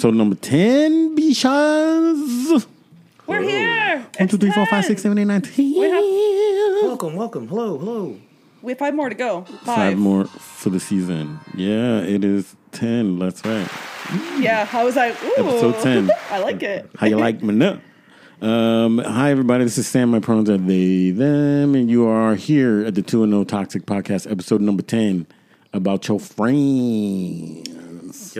Episode number 10, Bishas. We're here. One, two, three, four, five, six, seven, eight, nine, ten. Welcome, welcome. Hello, hello. We have five more to go. Five. Five more for the season. Yeah, it is 10. That's right. Yeah, I was like, ooh. Episode 10. I like it. How you like me now? Um, hi, everybody. This is Sam. My pronouns are they, them, and you are here at the 210 Toxic Podcast, episode number 10, about your friends.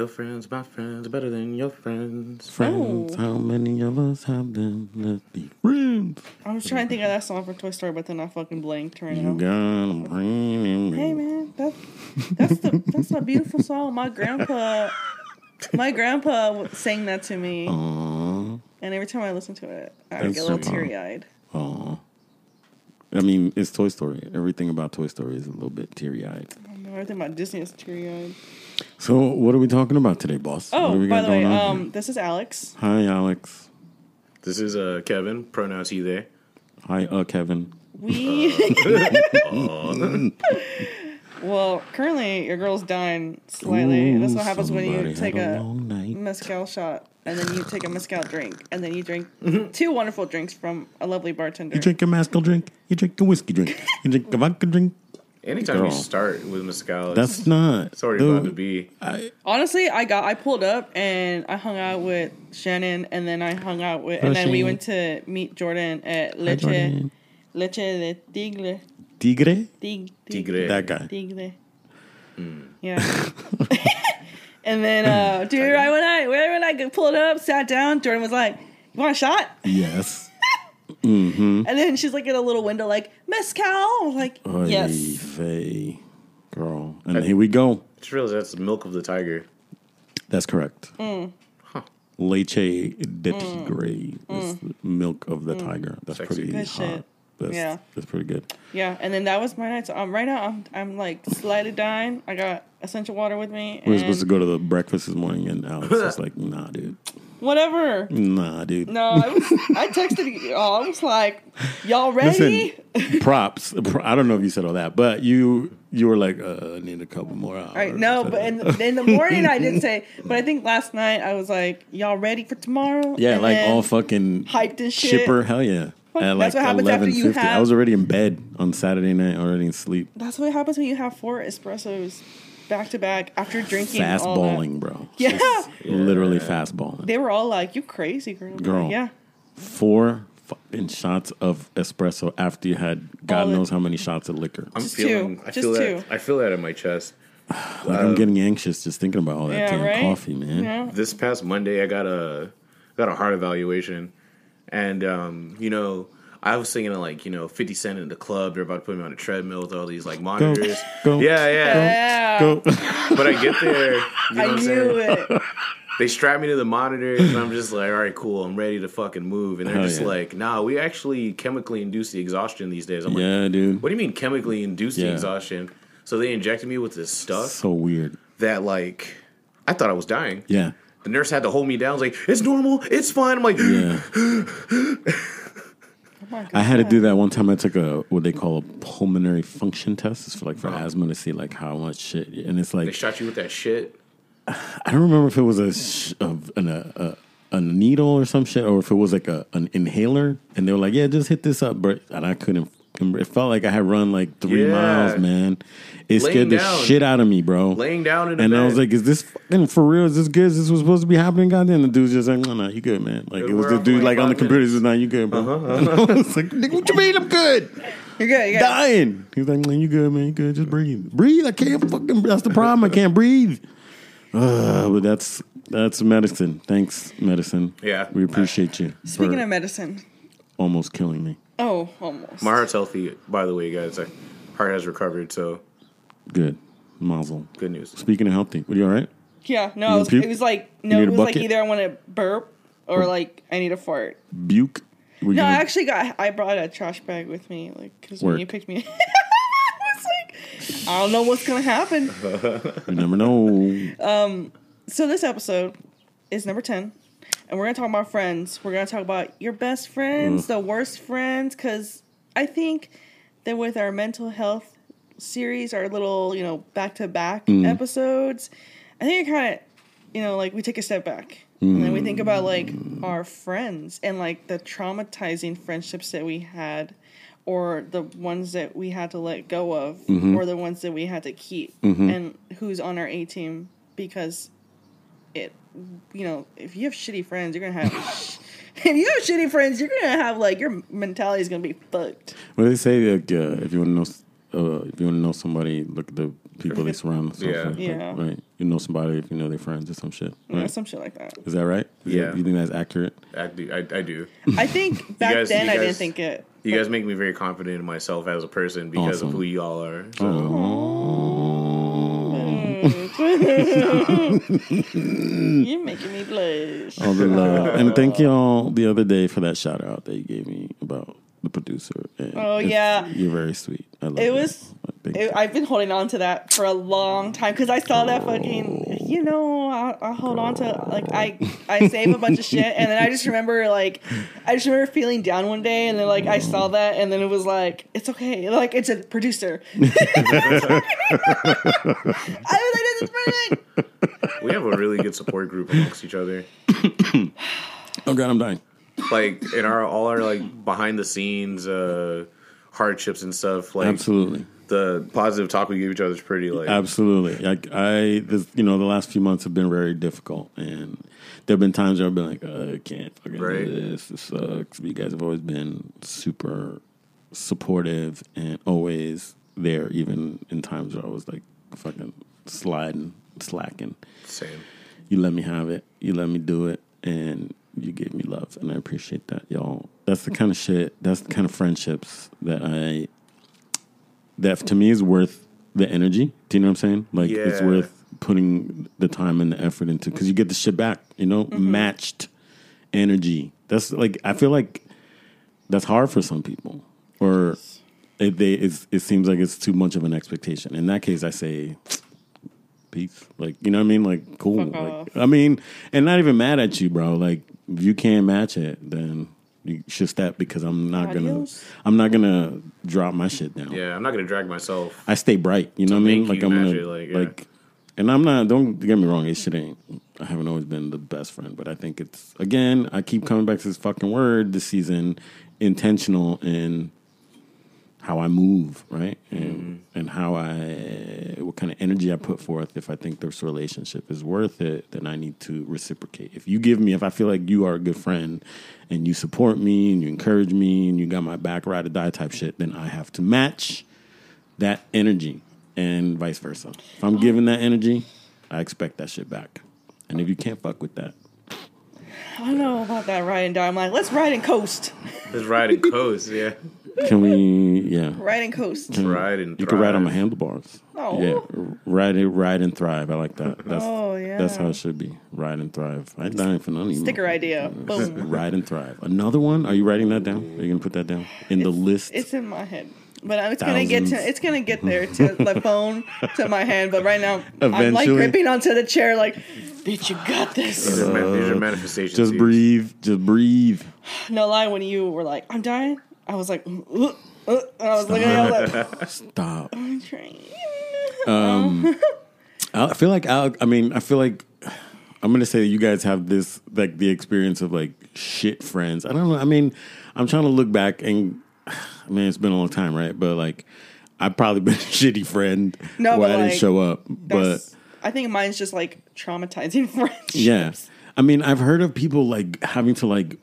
Your friends, my friends, better than your friends. Friends, how many of us have them? Let's be friends. I was trying to think of that song from Toy Story, but then I fucking blanked right You now. got 'em bringing me. Hey man, that that's the that's a beautiful song. My grandpa, my grandpa sang that to me, Aw, and every time I listen to it, I That's get a little so- teary eyed. aw. I mean, it's Toy Story. Everything about Toy Story is a little bit teary eyed. Everything about Disney is teary eyed. So, what are we talking about today, boss? what Oh, do we by got the way, going on um, this is Alex. Hi, Alex. This is uh Kevin. Pronouns he they. Hi, uh, Kevin. We well, currently your girl's dying slightly. That's what happens when you take had a night. mezcal shot and then you take a mezcal drink and then you drink Mm-hmm. two wonderful drinks from a lovely bartender. You drink a mezcal drink. You drink a whiskey drink. You drink a vodka drink. Anytime Girl. you start with mezcal, it's, That's not. it's already dude, about to be. I, Honestly, I got I pulled up and I hung out with Shannon and then I hung out with and then we went to meet Jordan at Hi, Leche Jordan. Leche de Tigre. Tigre? Tig, Tigre. That guy. Tigre. Hmm. Yeah. and then, uh, dude, right when I right when I pulled up, sat down, Jordan was like, "You want a shot?" Yes. And then she's like in a little window, like mezcal. I was like, Oy "Yes." vey, girl. And here we go. Just realized that's the milk of the tiger. That's correct. Mm. Leche de tigre is the milk of the tiger. That's Sexy. pretty Good hot. shit. That's, Yeah. that's pretty good. Yeah. And then that was my night. So um, right now I'm I'm like slightly dying. I got essential water with me. We were and supposed to go to the breakfast this morning, and Alex was like, "Nah, dude. Whatever. Nah, dude." No, I was. I texted you. all. I was like, "Y'all ready?" Listen, props. I don't know if you said all that, but you you were like, uh, "I need a couple more hours." Right, no, but in the, in the morning I didn't say. But I think last night I was like, "Y'all ready for tomorrow?" yeah, And like all fucking hyped and shit. chipper. Hell yeah. Fuck, At that's like what happens after you 11:50. I was already in bed on Saturday night, already in sleep. That's what happens when you have four espressos back to back after drinking. Fast all that. balling, bro. Yeah, Literally fast bowling. they were all like, "You crazy girl?" I'm like, Girl. yeah, Four fucking shots of espresso after you had God All it- knows how many shots of liquor. I'm Just feeling. two. I Just feel two. that. I feel that in my chest. Like I'm getting anxious just thinking about all that yeah, damn right. coffee, man. Yeah. This past Monday, I got a got a heart evaluation, and um, you know, I was thinking of like you know, Fifty Cent in the club. They're about to put me on a treadmill with all these like monitors. go, yeah, yeah. Yeah, Go. But I get there. You know I what I'm knew saying? it. They strap me to the monitors, and I'm just like, all right, cool. I'm ready to fucking move. And they're Hell just yeah. like, nah, we actually chemically induce the exhaustion these days. I'm like, yeah, dude. what do you mean chemically induce the exhaustion? So they injected me with this stuff So weird. that like I thought I was dying. Yeah. The nurse had to hold me down. I was like, it's normal, it's fine. I'm like, Yeah. Oh my I had to do that one time. I took a what they call a pulmonary function test. It's for like for uh-huh. asthma to see like how much shit. And it's like they shot you with that shit. I don't remember if it was a sh- of an, a, a a needle or some shit, or if it was like a an inhaler. And they were like, "Yeah, just hit this up," but and I couldn't. It felt like I had run like three Yeah. miles, man. It laying scared the down, shit out of me, bro. laying down in the and bed. I was like, "Is this fucking for real? Is this good? Is this was supposed to be happening?" Goddamn, the dude's just like, "No, no, you good, man." Like it was We're the dude like on the 25 computer, he's just, "No, you good, bro." Uh-huh, I was like, "Nigga, what you mean I'm good? You're good. You're good. Dying." He's like, "Man, you good, man? You good? Just breathe, breathe. I can't fucking. That's the problem. I can't breathe." Uh, but that's that's medicine. Thanks, medicine. Yeah. we appreciate you. Speaking of medicine. almost killing me. Oh, almost. My heart's healthy, by the way, guys. My heart has recovered, so Good, Mazel. good news. Speaking of healthy, what are you all right? yeah, no, You it was, it was like no, it a was like either I want to burp or like I need a fart. Buke. Were No, I gonna- actually got. I brought a trash bag with me, like because when you picked me, I was like, I don't know what's gonna happen. you never know. Um, So this episode is number ten, and we're gonna talk about friends. We're gonna talk about your best friends, mm. the worst friends, because I think that with our mental health series, our little you know back to back mm. episodes, I think it kind of you know like we take a step back. And then we think mm. about like our friends and like the traumatizing friendships that we had, or the ones that we had to let go of, mm-hmm. or the ones that we had to keep, mm-hmm. and who's on our A team because it you know if you have shitty friends you're gonna have if you have shitty friends you're gonna have like your mentality is gonna be fucked What do they say, like, uh, if you want to know, uh, if you want to know somebody, look at the people they surround themselves Yeah. with. like, Yeah. right. You know somebody if you know their friends or some shit. you know, Right? some shit like that Is that right? Is Yeah. that- you think that's accurate? I do. I, I do. i think back guys- then you i didn't think it You guys make me very confident in myself as a person because Awesome. of who you all are. So you're making me blush All the love. and thank y'all the other day for that shout out that you gave me about the producer. And Oh, yeah. You're very sweet. I love It you. was- It- you. I've been holding on to that for a long time because I saw that fucking. You know, I, I hold on to like I I save a bunch of shit, and then I just remember like I just remember feeling down one day, and then like I saw that, and then it was like it's okay, like it's a producer. I was like, this is perfect. we have a really good support group amongst each other. oh, God, I'm dying. Like in our all our like behind the scenes uh hardships and stuff. Like Absolutely. The positive talk we give each other is pretty like Absolutely. Like I, this, you know, the last few months have been very difficult, and there have been times where I've been like, "Uh, I can't fucking Right. do this. This sucks. But you guys have always been super supportive and always there, even in times where I was like fucking sliding, slacking. same. You let me have it. You let me do it, and you gave me love, and I appreciate that, y'all. That's the kind of shit. That's the kind of friendships that I that to me is worth the energy. Do you know what I'm saying? Like it's worth putting the time and the effort into because you get the shit back. You know, mm-hmm. matched energy. That's like I feel like that's hard for some people, or it, they it's, it seems like it's too much of an expectation. In that case, I say peace. Like you know what I mean? Like cool. Like. I mean, and not even mad at you, bro. Like if you can't match it, then you should step because I'm not Adios. gonna I'm not gonna drop my shit down. Yeah, I'm not gonna drag myself. I stay bright. You know what I mean? Like I'm gonna it, like, yeah. like, and I'm not. Don't get me wrong. It shit ain't. I haven't always been the best friend, but I think it's again. I keep coming back to this fucking word this season. Intentional in how I move, right, and Mm-hmm. and how I what kind of energy I put forth. If I think this relationship is worth it, then I need to reciprocate. If you give me, if I feel like you are a good friend, and you support me and you encourage me and you got my back, ride or die type shit, then I have to match that energy and vice versa. If I'm giving that energy, I expect that shit back. And if you can't fuck with that, I don't know about that ride and die. I'm like, let's ride and coast, Let's ride and coast, yeah. can we? Yeah, ride and coast. Can, Ride and you can ride on my handlebars. Oh. Yeah, ride it, ride and thrive. I like that. That's, Oh, yeah. that's how it should be. Ride and thrive. I ain't dying for none of you. Sticker idea. Boom. Ride and thrive. Another one? Are you writing that down? Are you gonna put that down in the list? It's in my head. But I'm- it's gonna get to it's gonna get there to the phone to my hand. But right now I'm like gripping onto the chair like, bitch, you got this. are, man- these are manifestations. just breathe. Just breathe. No lie, when you were like, I'm dying, I was like, uh, uh, I was looking at like, Stop. I'm trying. I feel like I, I mean, I feel like I'm gonna say that you guys have this like the experience of like shit friends. I don't know. I mean, I'm trying to look back and I mean it's been a long time, right? But like I've probably been a shitty friend No, where but, I didn't like, show up. But I think mine's just like traumatizing friendships. yeah, I mean, I've heard of people like having to like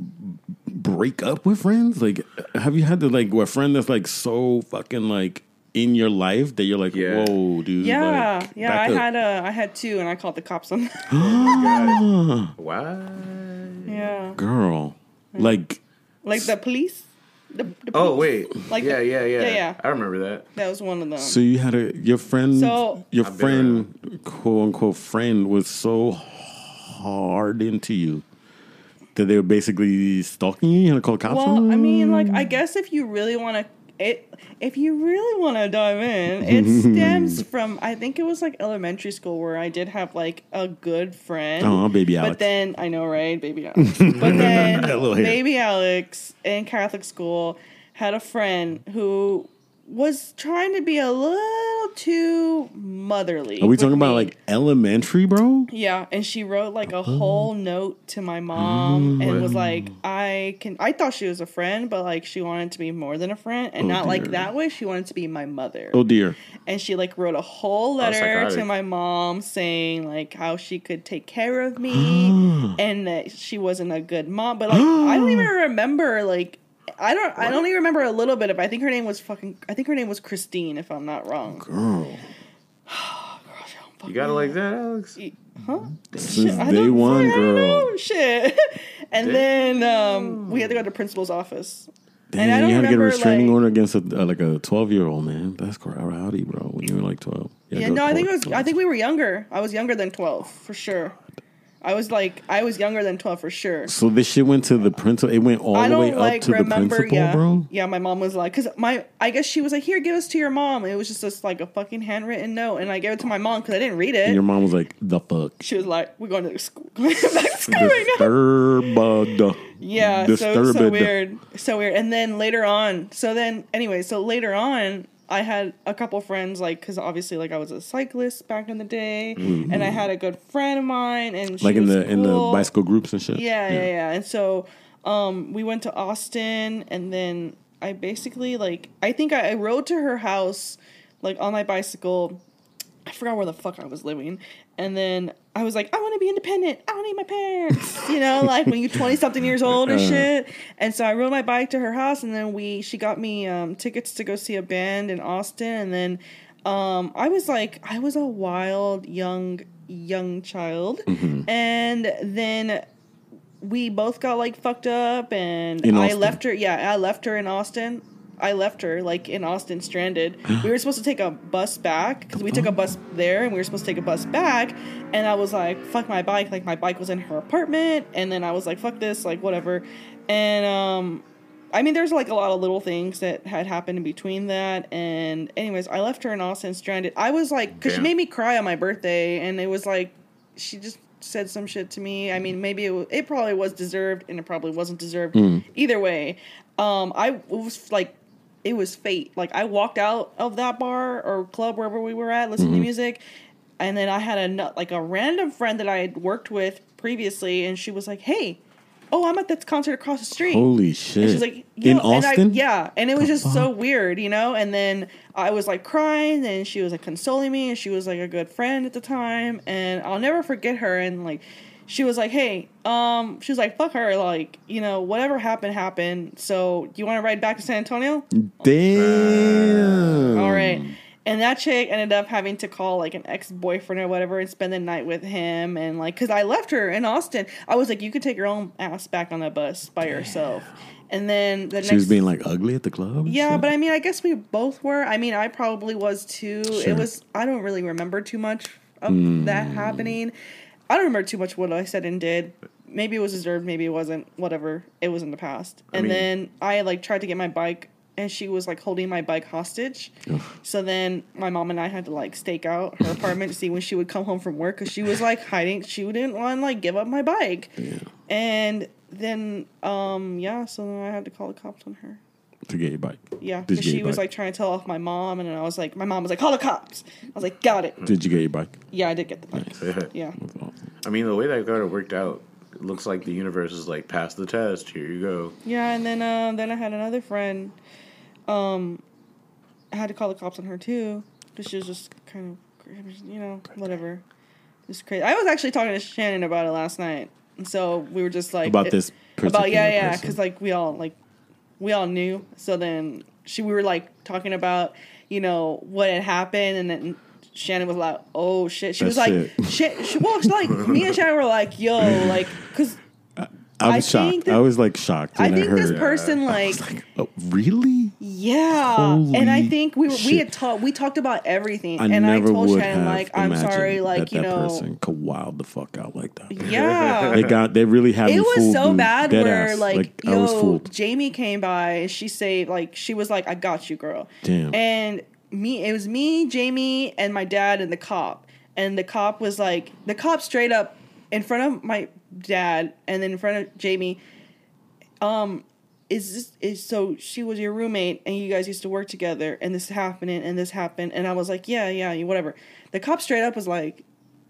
break up with friends. Like, have you had to like a friend that's like so fucking like in your life that you're like, Yeah. whoa, dude. Yeah, like, yeah. I up. had a, I had two, and I called the cops on. them. Oh what? yeah, girl, like like the police. The, the Oh police. wait. Like yeah, the- yeah, yeah, yeah, yeah. I remember that. that was one of them. So you had a your friend, So- your I've friend, quote unquote friend, was so hard into you that they were basically stalking you. To call cops. well, on I mean, like, I guess if you really want to, it, if you really want to dive in, it stems from I think it was like elementary school where I did have like a good friend. Oh, baby Alex. But then I know, right, baby Alex. but then That little hair. baby Alex in Catholic school had a friend who was trying to be a little too motherly. Are we talking about like elementary, bro? Yeah, and she wrote like a oh. whole note to my mom mm. and was like, "I can." I thought she was a friend, but like she wanted to be more than a friend, and Oh, not like that way. She wanted to be my mother, Oh dear. and she like wrote a whole letter to my mom saying like how she could take care of me and that she wasn't a good mom. But like I don't even remember like. I don't. I don't even remember a little bit of. I think her name was fucking. I think her name was Christine, if I'm not wrong. Girl. You got it like that, Alex? Huh? Since I day one, I girl. Shit. And then um, we had to go to the principal's office. Damn, I don't you had to get a restraining like- order against a, uh, like a twelve year old man. That's rowdy, bro. When you were like twelve. Yeah, no, I think it was. I think we were younger. I was younger than twelve for sure. I was like, I was younger than twelve for sure. So this shit went to the principal. It went all I the way don't up like to the remember. principal, Yeah, bro. yeah. My mom was like, because my, I guess she was like, here, give this to your mom. It was just this like a fucking handwritten note, and I gave it to my mom because I didn't read it. And your mom was like, "The fuck." she was like, we're going to school, back to school right. Disturbed. Yeah, so so Disturbed. weird, so weird. And then later on, so then anyway, so later on, I had a couple friends like because obviously like I was a cyclist back in the day, and I had a good friend of mine, and she Mm-hmm. Like in the in the bicycle groups and shit. Yeah, yeah, yeah. And so um, we went to Austin, and then I basically like I think I, I rode to her house like on my bicycle. I forgot where the fuck I was living, and then I was like, I want to be independent. I don't need my parents. You know, like when you're twenty something years old or Uh. shit. And so I rode my bike to her house, and then we she got me um, tickets to go see a band in Austin, and then. Um, I was like, I was a wild young young child, Mm-hmm. and then we both got like fucked up and I left her yeah, I left her in Austin. I left her like in Austin stranded. we were supposed to take a bus back cuz we took a bus there and we were supposed to take a bus back and I was like fuck my bike like my bike was in her apartment and then I was like fuck this like whatever. And um I mean there's like a lot of little things that had happened in between that and anyways, I left her in Austin stranded. I was like cuz she made me cry on my birthday and it was like she just said some shit to me. I mean, maybe it, it probably was deserved, and it probably wasn't deserved. Either way, um, I was like it was fate. Like I walked out of that bar or club wherever we were at, listening to mm-hmm. music, and then I had a like a random friend that I had worked with previously, and she was like, "Hey." Oh, I'm at this concert across the street. Holy shit! And she's like, in and I- Austin. yeah, and it was just so weird, you know. And then I was like crying, and she was like consoling me, and she was like a good friend at the time, and I'll never forget her. And like, she was like, "Hey, um," she was like, "Fuck her," like, you know, whatever happened happened. So, do you want to ride back to San Antonio? Damn. All right. And that chick ended up having to call like an ex boyfriend or whatever and spend the night with him. And like, cause I left her in Austin. I was like, you could take your own ass back on that bus by yourself. And then the She next. was being like ugly at the club. yeah, shit? but I mean, I guess we both were. I mean, I probably was too. Sure. It was, I don't really remember too much of Hmm. that happening. I don't remember too much what I said and did. Maybe it was deserved, maybe it wasn't. Whatever. It was in the past. And mean- then I like tried to get my bike, and she was like holding my bike hostage. So then my mom and I had to like stake out her apartment to see when she would come home from work because she was like hiding. She didn't want to like give up my bike. Yeah. And then um yeah, so then I had to call the cops on her. to get your bike. Yeah, Did you get she your was bike? like trying to tell off my mom, and then I was like, my mom was like, call the cops. I was like, got it. Did you get your bike? Yeah, I did get the bike. Yeah. That's. I mean, the way that got it worked out, it looks like the universe is like, pass the test. Here you go. Yeah, and then uh, then I had another friend. Um, I had to call the cops on her too. But she was just kind of, you know, whatever. It's crazy. I was actually talking to Shannon about it last night, and so we were just like About it- this about yeah, yeah, because like we all like we all knew. So then she, we were like talking about you know what had happened, and then Shannon was like, "Oh shit!" She was like, "Shit!" She, well, she's like me and Shannon were like, "Yo," like because I was I shocked. that- I was like shocked. I think heard this person I like like, oh, really? Yeah, and I think we were, we had talked we talked about everything, I and I told Shannon like I'm sorry, like that you that know, person could wild the fuck out like that. yeah. They got. They really had it was so dude. bad Dead where ass. like, I was yo. Jamie came by she said like she was like I got you, girl. Damn. And me, it was me, Jamie, and my dad and the cop, and the cop was like the cop straight up in front of my dad and then in front of Jamie. Um, is this is so she was your roommate and you guys used to work together and this is happening and this happened and I was like yeah yeah whatever. The cop straight up was like,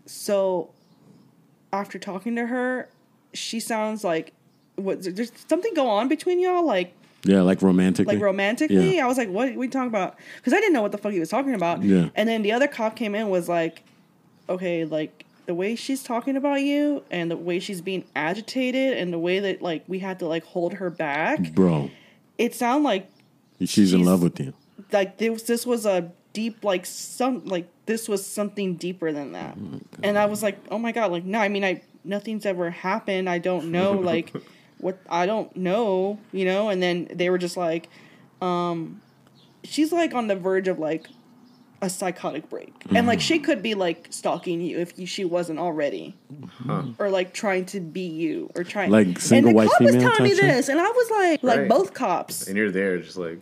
so after talking to her, she sounds like what there's something go on between y'all like Yeah, like romantically. like romantically. Yeah. I was like, what are we talking about? Because I didn't know what the fuck he was talking about. Yeah. And then the other cop came in was like, okay, like the way she's talking about you and the way she's being agitated and the way that like we had to like hold her back. Bro, It sounded like she's, in love with you. like this this was a deep like some like this was something deeper than that. Oh and I was like, oh my god, like no, I mean I nothing's ever happened. I don't know like what I don't know, you know. And then they were just like, um, she's like on the verge of like a psychotic break, and like she could be like stalking you if you, she wasn't already, or like trying to be you, or trying Like single and the white cop was telling me type shit? this, and I was like, like Right. both cops, And you're there, just like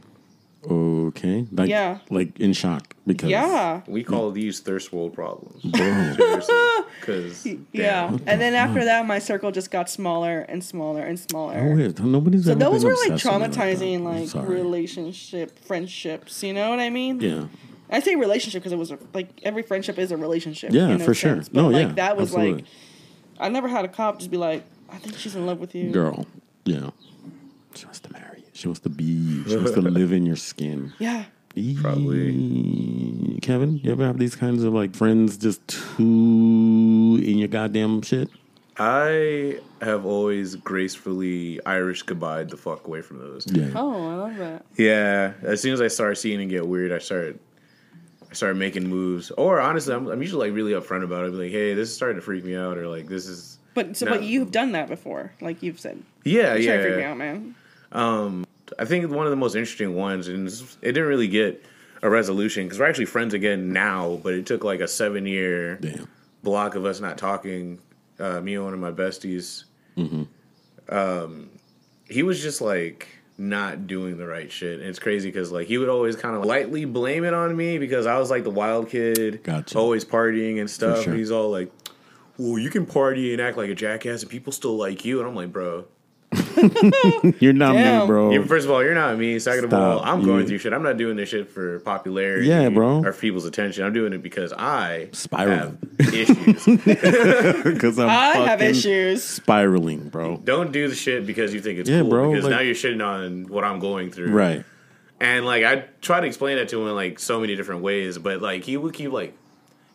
Okay. Like, Yeah. Like in shock because. yeah. we call these thirst world problems. Bro. Because Yeah, and then after that, my circle just got smaller and smaller and smaller. Oh, weird. Nobody's so ever those been were like obsessed with me traumatizing, that. I'm like, relationship friendships. You know what I mean? Yeah. I say relationship because it was like every friendship is a relationship. Yeah, in a for sure. sense. But No, like yeah, that was absolutely. like I never had a cop just be like, I think she's in love with you. Girl. Yeah. She wants to marry you. She wants to be you. She wants to live in your skin. Yeah. Probably. Kevin, you ever have these kinds of like friends just too in your goddamn shit? I have always gracefully Irish goodbye the fuck away from those. Yeah. Oh, I love that. Yeah, as soon as I start seeing it get weird, I started I started making moves. Or honestly, I'm, I'm usually like really upfront about it. I'd be like, hey, this is starting to freak me out, or like this is But so, No. but you've done that before, like you've said. yeah, You're trying to freak me yeah. out, man. I think one of the most interesting ones, and it didn't really get a resolution because we're actually friends again now, but it took like a seven year block of us not talking. Uh, me and one of my besties. Um, he was just like not doing the right shit. And it's crazy because like he would always kind of lightly blame it on me because I was like the wild kid, Gotcha. always partying and stuff. sure. And he's all like, "Well, you can party and act like a jackass, and people still like you." And I'm like, "Bro, You're not me, bro. you, first of all, you're not me. Second of all, I'm going You- through shit. I'm not doing this shit for popularity, Yeah, bro. or for people's attention. I'm doing it because I Spiraling. have issues. Because I'm I have issues. spiraling, bro. Don't do the shit because you think it's Yeah, cool. bro, Because like- now you're shitting on what I'm going through, Right. And like I try to explain that to him in like so many different ways, but like he would keep like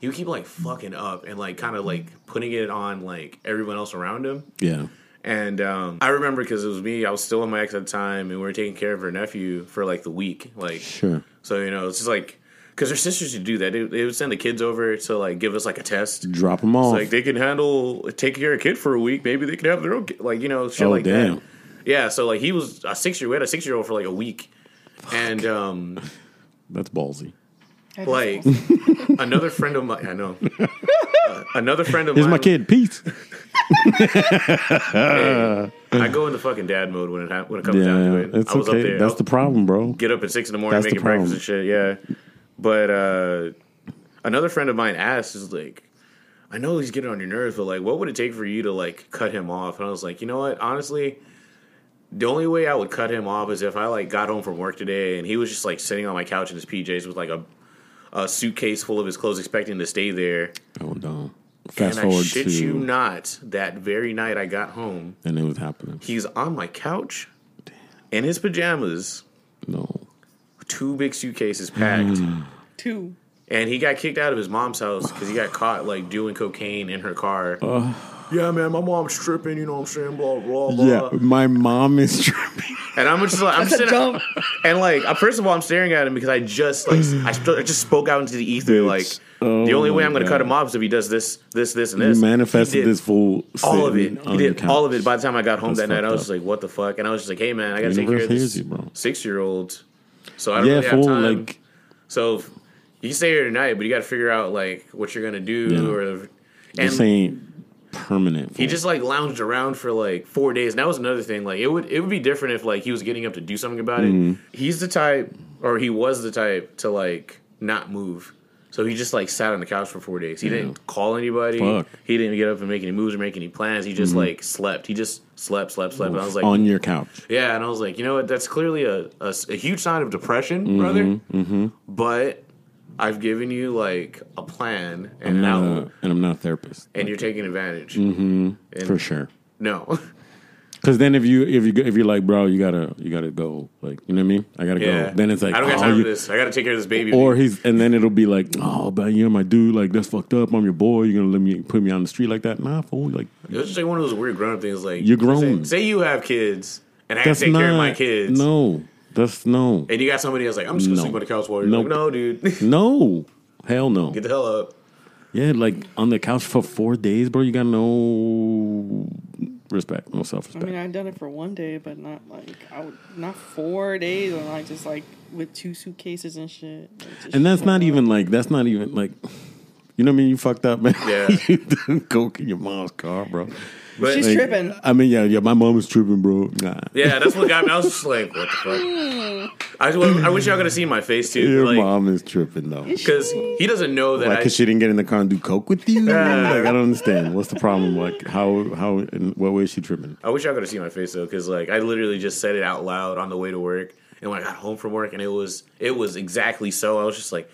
he would keep like fucking up and like kind of like putting it on like everyone else around him. Yeah. And um, I remember because it was me, I was still with my ex at the time, and we were taking care of her nephew for like the week. Like, Sure. so you know, it's just like because her sisters would do that. They, they would send the kids over to like give us like a test. Drop them It's off. like they can handle take care of a kid for a week. Maybe they could have their own kid. like you know shit Oh, like damn. that. Yeah, so like he was a six year. We had a six year old for like a week, and um, That's ballsy. like another friend of mine. I know. Uh, another friend of Here's mine. my kid. Peace. Hey, I go into fucking dad mode when it ha- when it comes down to Yeah. it. It's I was up okay. there. I That's the problem, bro. get up at six in the morning, That's making breakfast and shit. Yeah, but uh, another friend of mine asked, "Is like, I know he's getting on your nerves, but like, what would it take for you to like cut him off?" And I was like, you know what, honestly. The only way I would cut him off is if I like got home from work today and he was just like sitting on my couch in his PJs with like a, a suitcase full of his clothes, expecting to stay there. Oh, no. Fast and I forward shit to. you not, that very night I got home, And it was happening. he's on my couch in his pajamas, No. two two big suitcases packed. Mm. Two. And he got kicked out of his mom's house because he got caught like doing cocaine in her car. Uh. Yeah, man, my mom's tripping. You know what I'm saying? Blah blah blah. Yeah, my mom is tripping. And I'm just like, I'm That's a sitting, and like, uh, first of all, I'm staring at him because I just like, I, st- I just spoke out into the ether. Like, Oh the only way I'm going to cut him off is if he does this, this, this, and You this. manifested He did this fool. all of it. He did all of it. By the time I got home That's that night, I was just like, "What the fuck?" And I was just like, "Hey, man, I got to take care of this six year old." So I don't Yeah, really have time. Like, so you can stay here tonight, but you got to figure out like what you're gonna do. Yeah. Or this and ain't permanent. he just like lounged around for like four days. And that was another thing. Like it would it would be different if like he was getting up to do something about Mm-hmm. it. He's the type, or he was the type to like not move. So he just like sat on the couch for four days. He didn't call anybody. Fuck. Mm-hmm. He didn't get up and make any moves or make any plans. He just like slept. He just slept, slept, slept. And I was like, on your couch. yeah, and I was like, you know what? That's clearly a, a, a huge sign of depression, Mm-hmm, brother. But I've given you like a plan and I'm not outlook, a, and I'm not a therapist and you're taking advantage. Mm-hmm. For sure. No, Because then if you if you if you're like, bro, you gotta you gotta go, like you know what I mean? I gotta yeah. go. Then it's like, I don't got oh, time you- for this. I got to take care of this baby. Or he's and then it'll be like, oh, but you're my dude. Like that's fucked up. I'm your boy. You're gonna let me put me on the street like that? Nah, fool. Like it's just like one of those weird grown up things. Like You're grown. Say, say you have kids, and I have to take not. care of my kids. No, that's no, And you got somebody else like, I'm just gonna No. sleep on the couch while you're Nope. like, no, dude, no, hell no. get the hell up. Yeah, like on the couch for four days, bro. You got no respect, no self respect. I respect. mean, I've done it for one day, but not like I would not four days, and like just like with two suitcases and shit. Like, just and that's shut not up. even like that's not even like. You know what I mean? You fucked up, man. Yeah. you done coke in your mom's car, bro. But She's Like, tripping. I mean, yeah, yeah. My mom is tripping, bro. Nah. yeah, that's what got me. I was just like, what the fuck? Hmm. I, I wish y'all could have seen my face too. Your like, mom is tripping though. because he doesn't know that Like, cause she didn't get in the car and do coke with you. like, I don't understand. What's the problem? Like, how, how, in what way is she tripping? I wish y'all could have seen my face though, because like I literally just said it out loud on the way to work, and when I got home from work, and it was it was exactly so. I was just like,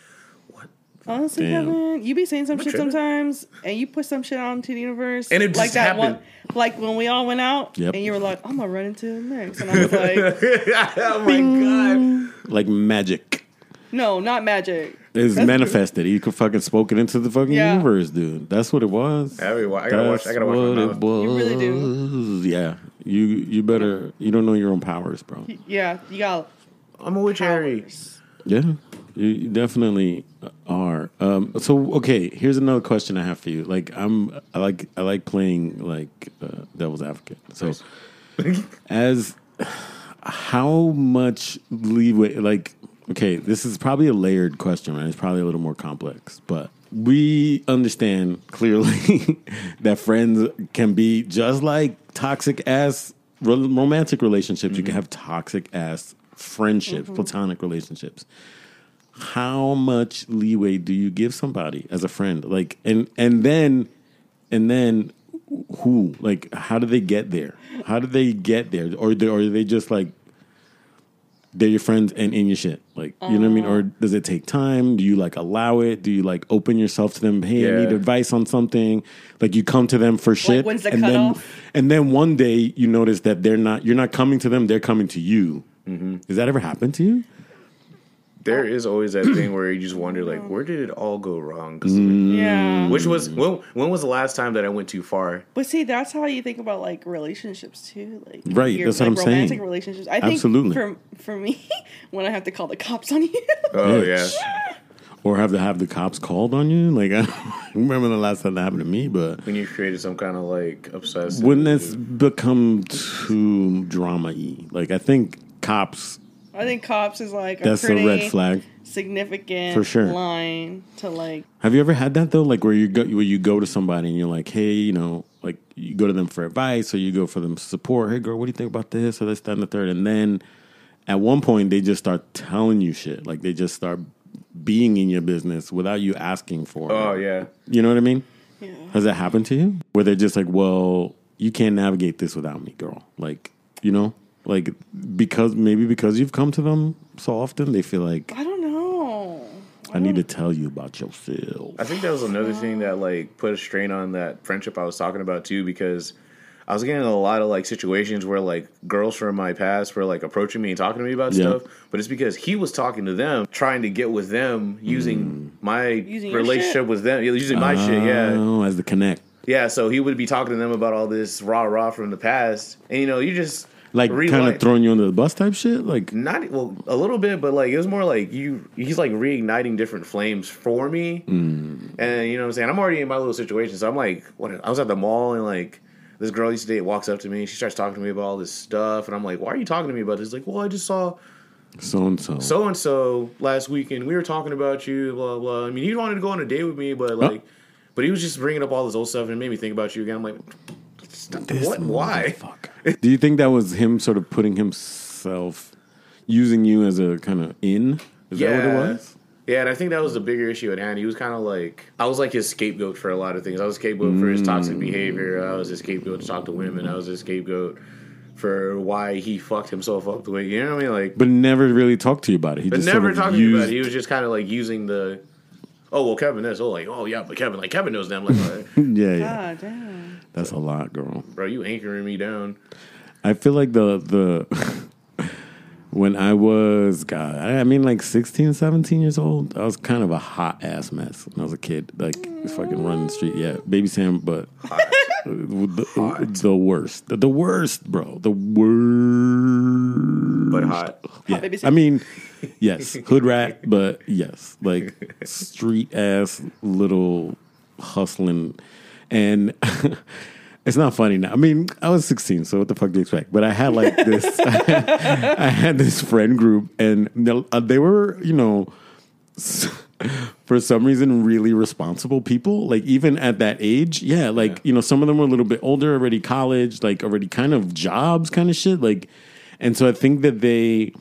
Honestly, Damn. Kevin, you be saying some shit tripping. sometimes, and you put some shit out into the universe, And it like just that happened. one, like when we all went out, Yep. and you were like, "I'm gonna run into him next," and I was like, oh my god, Like magic. "No, not magic." It's That's- manifested. You could fucking spoke it into the fucking Yeah. universe, dude. That's what it was. I gotta, wa- I gotta watch. I gotta watch my what mouth. it was. You really do. Yeah. You you better you don't know your own powers, bro. Yeah, you got I'm a witch Harry. powers. Yeah. You, definitely are. Um, so okay, here's another question I have for you. Like I'm I like I like playing like uh, devil's advocate. So as how much leeway like okay this is probably a layered question right it's probably a little more complex but we understand clearly that friends can be just like toxic ass romantic relationships you can have toxic ass friendships platonic relationships how much leeway do you give somebody as a friend? Like and and then and then who? Like how do they get there? How do they get there? Or they, or are they just like they're your friends and in your shit? Like you know what i mean? Or does it take time? Do you like allow it? Do you like open yourself to them? Hey i Yeah. need advice on something. Like you come to them for shit when's the and then cutoff? and then one day you notice that they're not you're not coming to them they're coming to you. Mm-hmm. Does that ever happen to you There is always that thing where you just wonder, like, where did it all go wrong? 'Cause, Mm. Yeah, Which was when? When was the last time that I went too far? but see, that's how you think about like relationships too, like Right, that's what like, I'm saying. romantic relationships. I think Absolutely. for for me, when I have to call the cops on you, Oh Bitch. yeah, or have to have the cops called on you like i don't remember the last time that happened to me but when you created some kind of like obsessive. wouldn't this become too drama-y like i think cops I think cops is like that's a a red flag significant For sure. line to like Have you ever had that though? Like where you go, where you go to somebody and you're like, hey, you know, like you go to them for advice or you go for them support. Hey, girl, what do you think about this or this, that, and the third? And then at one point they just start telling you shit. Like they just start being in your business without you asking for it. Oh it. yeah. You know what I mean? yeah. Has that happened to you? Where they're just like, well, you can't navigate this without me, girl. Like, you know, like because maybe because you've come to them so often, they feel like I don't know. I need to tell you about yourself. I think that was another thing that like put a strain on that friendship I was talking about too, because I was getting a lot of like situations where like girls from my past were like approaching me and talking to me about Yeah. stuff, but it's because he was talking to them, trying to get with them using mm. my Using relationship with them, using my shit. Yeah, Oh, as the connect. yeah. So he would be talking to them about all this rah rah from the past, and you know, you just Like kind of throwing you under the bus type shit. Like not well a little bit but like it was more like you he's like reigniting different flames for me Mm. and you know what i'm saying i'm already in my little situation so i'm like what i was at the mall and like this girl I used to date walks up to me she starts talking to me about all this stuff and i'm like why are you talking to me about this like well i just saw so and so. so and so last weekend we were talking about you blah blah i mean he wanted to go on a date with me but like but he was just bringing up all this old stuff and it made me think about you again i'm like stop. what why Do you think that was him sort of putting himself using you as a kind of in? Is that what it was? Yeah, and I think that was the bigger issue at hand. He was kind of like I was like his scapegoat for a lot of things. I was a scapegoat for his Mm. toxic behavior. I was a scapegoat to talk to women. I was a scapegoat for why he fucked himself up the way you know what I mean. Like, But never really talked to you about it. He but just never sort of talking to you about it. He was just kind of like using the. Oh well, Kevin is. Oh like oh yeah, but Kevin like Kevin knows them. Like, Yeah, yeah. God damn. That's a lot, girl. bro, you anchoring me down. I feel like the the when I was God, I I mean like 16, 17 years old, I was kind of a hot ass mess when I was a kid. Like fucking running the street. Yeah, baby Sam, but the, the worst. The, the worst, bro. The worst. But hot. Yeah. baby I mean, yes, hood rat, but yes, like street ass little hustling, and it's not funny now. I mean, I was 16, so what the fuck do you expect? But I had like this, I had this friend group, and they- uh, were, you know. For some reason, really responsible people. Like even at that age, yeah. Like you know, some of them were a little bit older, already college, like already kind of jobs, kind of shit. Like, and so I think that they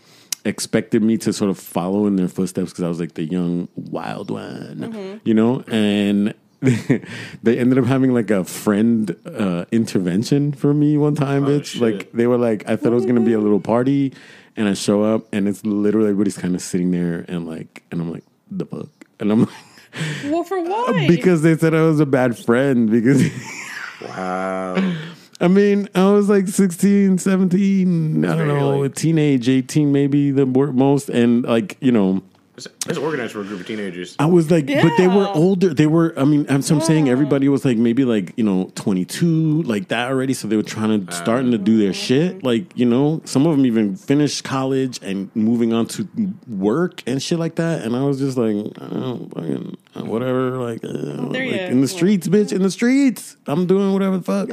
expected me to sort of follow in their footsteps because I was like the young wild one, you know, and. They ended up having like a friend uh, intervention for me one time, Oh, bitch. shit. Like they were like, I thought it was gonna be a little party, and I show up, and it's literally everybody's kind of sitting there, and like, and I'm like, the fuck, and I'm like, Well, for what? because they said I was a bad friend because. Wow. I mean, I was like 16, 17, I don't know, like- teenage, 18 maybe the most. And like, you know, It's, it's organized for a group of teenagers. I was like, but they were older. They were, I mean, I'm, so I'm saying everybody was like maybe like, you know, 22, like that already. So they were trying to, starting to do their shit. Like, you know, some of them even finished college and moving on to work and shit like that. And I was just like, fucking, uh, whatever. Like, uh, like in the streets, bitch, in the streets. I'm doing whatever the fuck.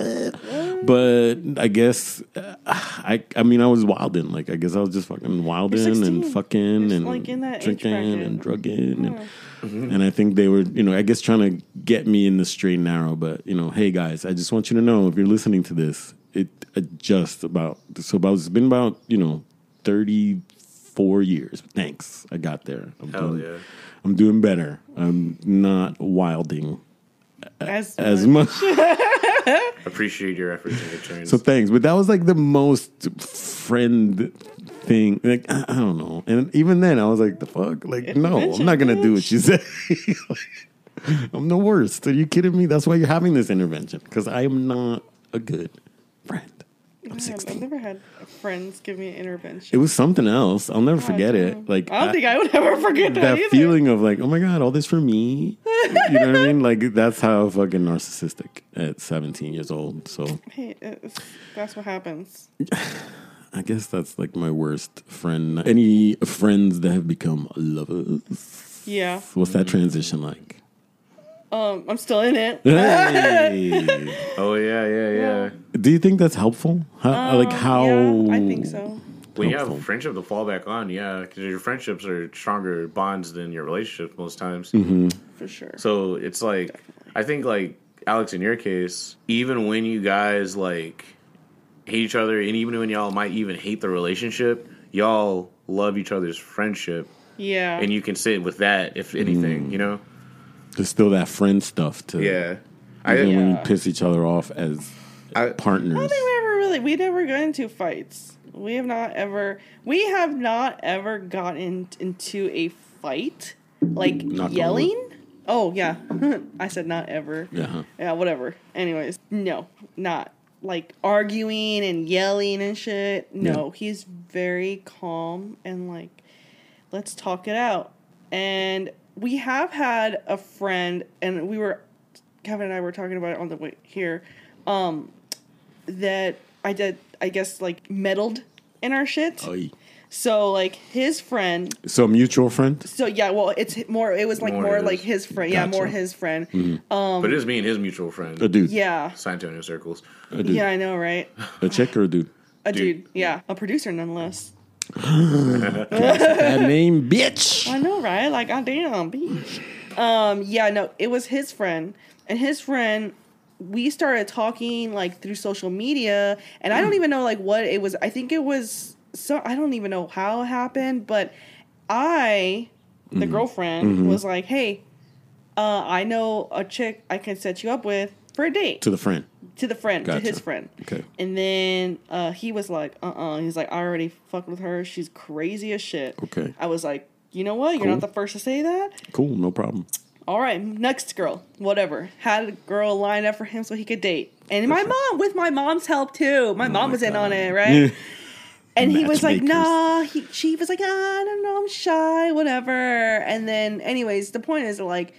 But I guess, uh, I, I mean, I was wilding. Like, I guess I was just fucking wilding and fucking You're and like in that age drinking bracket. and drugging and, and I think they were, you know, I guess trying to get me in the straight and narrow. But you know, hey guys, I just want you to know if you're listening to this, it uh, just about so about it's been about you know thirty four years. Thanks, I got there. I'm Hell doing, yeah. I'm doing better. I'm not wilding as, as much. Appreciate your efforts and good trains. So thanks, but that was like the most friend thing. Like I, I don't know, and even then I was like, the fuck, like no, I'm not gonna do what you say. I'm the worst. Are you kidding me? That's why you're having this intervention because I am not a good friend. I'm I've 16. never had friends give me an intervention. It was something else. I'll never oh, forget it. Like I don't think I would ever forget that, that either. feeling of like, oh my god, all this for me. you know what I mean? Like that's how fucking narcissistic at 17 years old. So Hey, that's what happens. I guess that's like my worst friend. Any friends that have become lovers? Yeah. What's that transition like? Um, I'm still in it. Hey. oh yeah, yeah, yeah. Do you think that's helpful? How, like how? Um, Yeah, I think so. When you Helpful. have friendship to fall back on, yeah, because your friendships are stronger bonds than your relationships most times. Mm-hmm. For sure. So it's like, I think like Alex, in your case, even when you guys like hate each other, and even when y'all might even hate the relationship, y'all love each other's friendship, yeah. and you can sit with that if anything, Mm. you know. There's still that friend stuff to. Yeah, I Even when you piss each other off as I- I partners. don't think we ever really we never got into fights. We have not ever we have not ever gotten into a fight like Knock on yelling. Oh yeah, I said not ever. Yeah, huh. Yeah, whatever. Anyways, no, not like arguing and yelling and shit. No, he's very calm and like, let's talk it out. And we have had a friend, and we were, Kevin and I were talking about it on the way here, um, that I did, I guess, like meddled in our shit. Oy. So like his friend So mutual friend. so yeah, well, it's more. It was like More more, his. like his friend. Yeah, more his friend. um but it is me and his mutual friend. A dude. Yeah, San Antonio circles. A dude. yeah, I know, right? A chick or a dude. A Dude. dude. Yeah, a producer nonetheless. that name, bitch. I know, right? Like, goddamn, bitch. Um, yeah, no, it was his friend, and his friend. We started talking like through social media, and I don't even know like what it was. I think it was so. I don't even know how it happened, but I, the girlfriend, was like, "Hey, uh, I know a chick I can set you up with for a date." To the friend. to the friend, to his friend. Okay. And then uh, he was like, uh uh He's like, I already fucked with her. She's crazy as shit. Okay. I was like, you know what? You're Cool. not the first to say that. Cool. No problem. All right, next girl, whatever. Had a girl lined up for him so he could date. And my mom, with my mom's help too. My mom my was in on it, right? And he was like, nah. He, she was like, ah, I don't know, I'm shy, whatever. And then, anyways, the point is, like,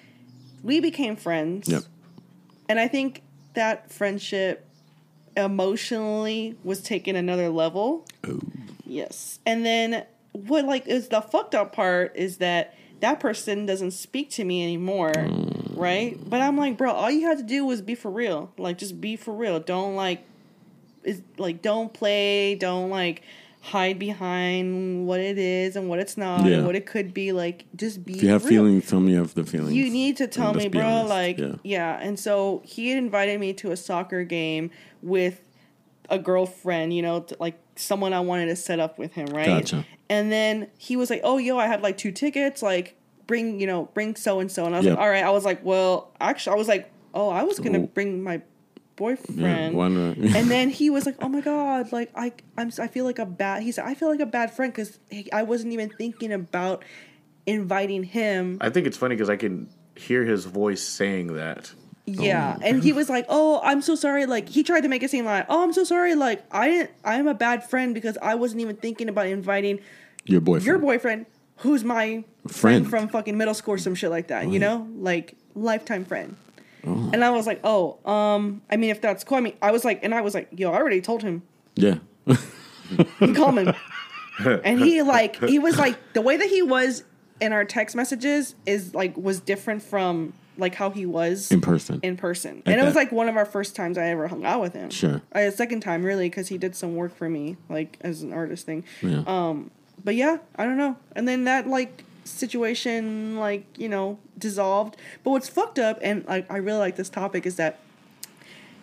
we became friends. Yep. And I think that friendship emotionally was taken another level. Oh. Yes. And then what like is the fucked up part is that that person doesn't speak to me anymore, right? But I'm like, bro, all you had to do was be for real. Like just be for real. Don't like is like don't play, don't like hide behind what it is and what it's not Yeah. and what it could be like just be If you have real. feelings, tell me you have the feelings. You need to tell And me, bro. honest. Like, Yeah. yeah. And so he had invited me to a soccer game with a girlfriend, you know, t- like someone I wanted to set up with him, right? Gotcha. And then he was like, "Oh, yo, I have like two tickets. Like, bring, you know, bring so and so." And I was Yeah. like, "All right." I was like, "Well, actually, I was like, oh, I was gonna bring my Yeah, boyfriend." why not? and then he was like, "Oh my god, like I, I'm, I feel like a bad." He said, "I feel like a bad friend because I wasn't even thinking about inviting him." I think it's funny because I can hear his voice saying that. Yeah, oh. and he was like, "Oh, I'm so sorry." Like he tried to make it seem like, "Oh, I'm so sorry." Like I didn't. I'm a bad friend because I wasn't even thinking about inviting Your boyfriend. your boyfriend, who's my friend, Friend. from fucking middle school or some shit like that. You know, like lifetime friend. Oh. And I was like, "Oh, um, I mean, if that's cool." I mean, I was like, and I was like, "Yo, I already told him." Yeah. Call him. and he like he was like the way that he was in our text messages is like was different from like how he was In person. in person. And it was like one of our first times I ever hung out with him. Sure. A second time really because he did some work for me like as an artist thing. yeah. Um but yeah, I don't know. And then that like situation like, you know, dissolved. But what's fucked up and like I really like this topic is that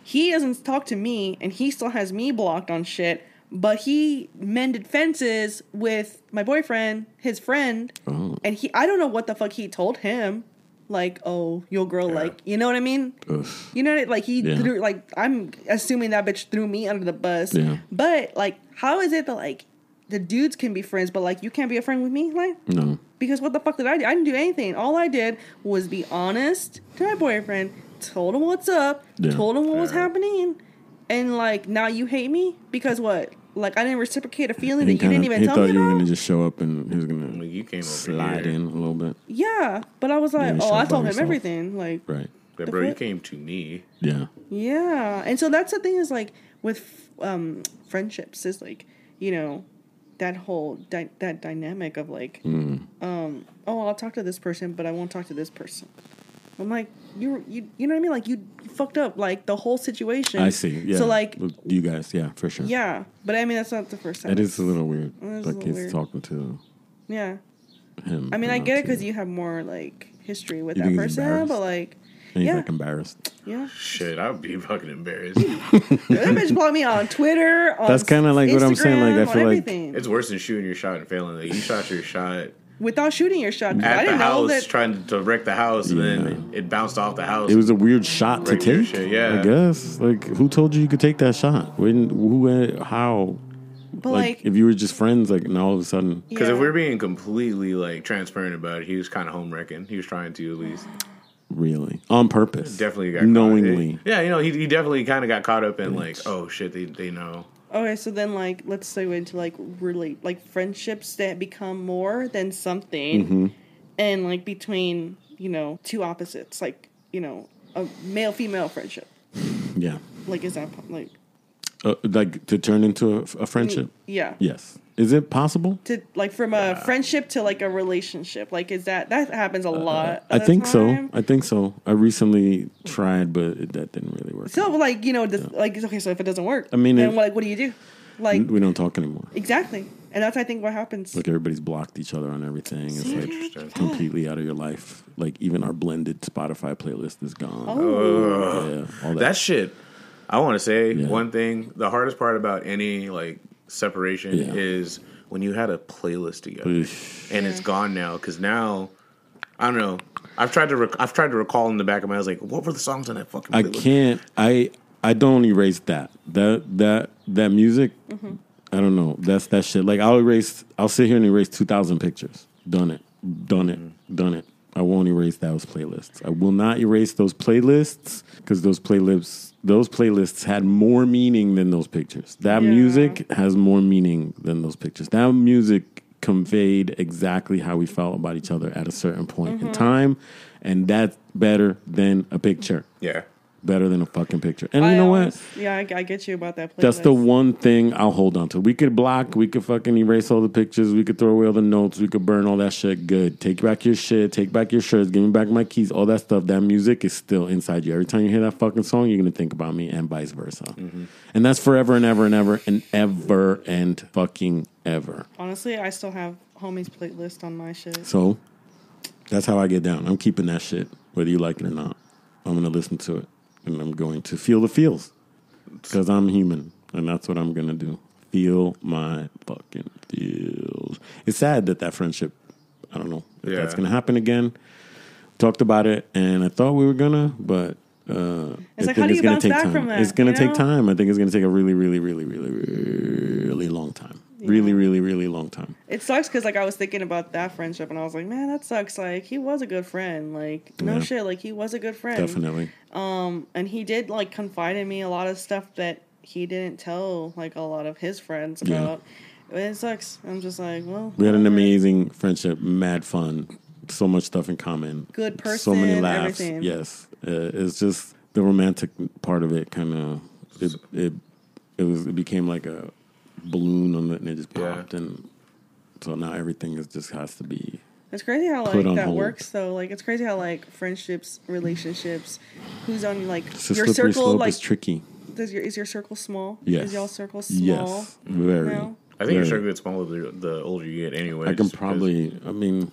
he doesn't talk to me and he still has me blocked on shit, but he mended fences with my boyfriend, his friend, oh. and he I don't know what the fuck he told him. Like, oh, your girl, Yeah. like, you know what I mean? Oof. You know, what I- like he Yeah. threw, like, I'm assuming that bitch threw me under the bus. Yeah. But like, how is it that like the dudes can be friends, but like you can't be a friend with me, like? No. Because what the fuck did I do? I didn't do anything. All I did was be honest to my boyfriend, told him what's up, Yeah. told him what was Yeah. happening, and like now you hate me because what? Like I didn't reciprocate a feeling He, that you didn't kinda- even he tell thought me you were about. gonna just show up and he was gonna Like, you came over slide here. in a little bit. yeah, but I was like, you oh, I told him yourself. everything. Like, Right. Yeah, The bro, you came to me. Yeah. Yeah, and so that's the thing is like with um friendships is like you know that whole dy- that dynamic of like Mm. um oh I'll talk to this person but I won't talk to this person. I'm like you you you know what I mean like you fucked up like the whole situation. I see. Yeah. So like you guys, yeah, for sure. yeah, but I mean that's not the first time. That is a little weird. It Like he's weird. talking to yeah. him. I mean I get it because you have more like history with You that person, but like And he's yeah. like embarrassed. yeah, Shit, I would be fucking embarrassed. that bitch blocked me on Twitter. On That's kinda like what I'm saying, like, I Instagram, feel like- everything. it's worse than shooting your shot and failing. Like, you shot your shot without shooting your shot. 'cause I at the didn't know house, that. trying to wreck the house, and then it, it bounced off the house. It was a weird shot to Regular take. shit, yeah. I guess. Like, who told you you could take that shot? When? Who? uh, How? but Like, like, if you were just friends, like, now all of a sudden, Because yeah. if we're being completely like transparent about it, he was kind of home wrecking. He was trying to at least. Really on purpose, Definitely got knowingly. Caught. Yeah, you know, he, he definitely kind of got caught up in like, oh shit, they they know. Okay, so then like let's segue into like really like friendships that become more than something, Mm-hmm. and like between you know two opposites, like you know a male female friendship. Yeah, Like is that like uh, like to turn into a, a friendship. yeah? Yes, is it possible? To like from a friendship to like a relationship, like is that that happens a lot? Uh, I of the think so. I think so. I recently tried, but it, that didn't really work. So like you know does, like okay, so if it doesn't work, I mean, then it- what, like what do you do? Like we don't talk anymore. exactly, and that's I think what happens. Like everybody's blocked each other on everything. It's like completely out of your life. Like even our blended Spotify playlist is gone. Oh, Yeah, all that. That shit. I want to say Yeah. one thing. The hardest part about any like separation Yeah. is when you had a playlist together Oof. and it's gone now. Because now, I don't know. I've tried to rec- I've tried to recall in the back of my head. I was like, what were the songs on that fucking? I can't. I I don't erase that. That that that music. Mm-hmm. I don't know. That's that shit. Like I'll erase. I'll sit here and erase two thousand pictures. Done it. Done it. Done it. I won't erase those playlists. I will not erase those playlists because those playlists those playlists had more meaning than those pictures. That Yeah. music has more meaning than those pictures. That music conveyed exactly how we felt about each other at a certain point Mm-hmm. in time, and that's better than a picture Yeah. Better than a fucking picture. And I you know what? Yeah, I, I get you about that. Playlist. That's the one thing I'll hold on to. We could block, we could fucking erase all the pictures, we could throw away all the notes, we could burn all that shit. Good. Take back your shit, take back your shirts, give me back my keys, all that stuff. That music is still inside you. Every time you hear that fucking song, you're gonna think about me and vice versa. Mm-hmm. And that's forever and ever and ever and ever and fucking ever. Honestly, I still have homies playlist on my shit. So that's how I get down. I'm keeping that shit, whether you like it or not. I'm gonna listen to it, and I'm going to feel the feels because I'm human, and that's what I'm gonna do. Feel my fucking feels. It's sad that that friendship. I don't know if that's gonna happen again. Talked about it, and I thought we were gonna, but. Uh, It's I like, how do you gonna bounce take back time. from that, It's you take know? time. I think it's gonna take a really, really, really, really, really long time. Really, really, really long time. It sucks because like I was thinking about that friendship and I was like, man, that sucks. Like he was a good friend. Like no Yeah. shit. Like he was a good friend. Definitely. Um, and he did like confide in me a lot of stuff that he didn't tell like a lot of his friends Yeah. about. It sucks. I'm just like, well, We had an amazing friendship, mad fun, so much stuff in common. Good person, so many laughs. everything. Yes, uh, it's just the romantic part of it. Kind of it, it it was it became like a balloon on it, and it just Yeah. popped, and so now everything is just has to be. It's crazy how like that hold. works though. Like it's crazy how like friendships, relationships, who's on like your circle. slope. Like, it's tricky. does your is your circle small? Yes. Is y'all circle small? Yes, very. No? I think your very. circle gets smaller the, the older you get. Anyway, I can probably. I mean,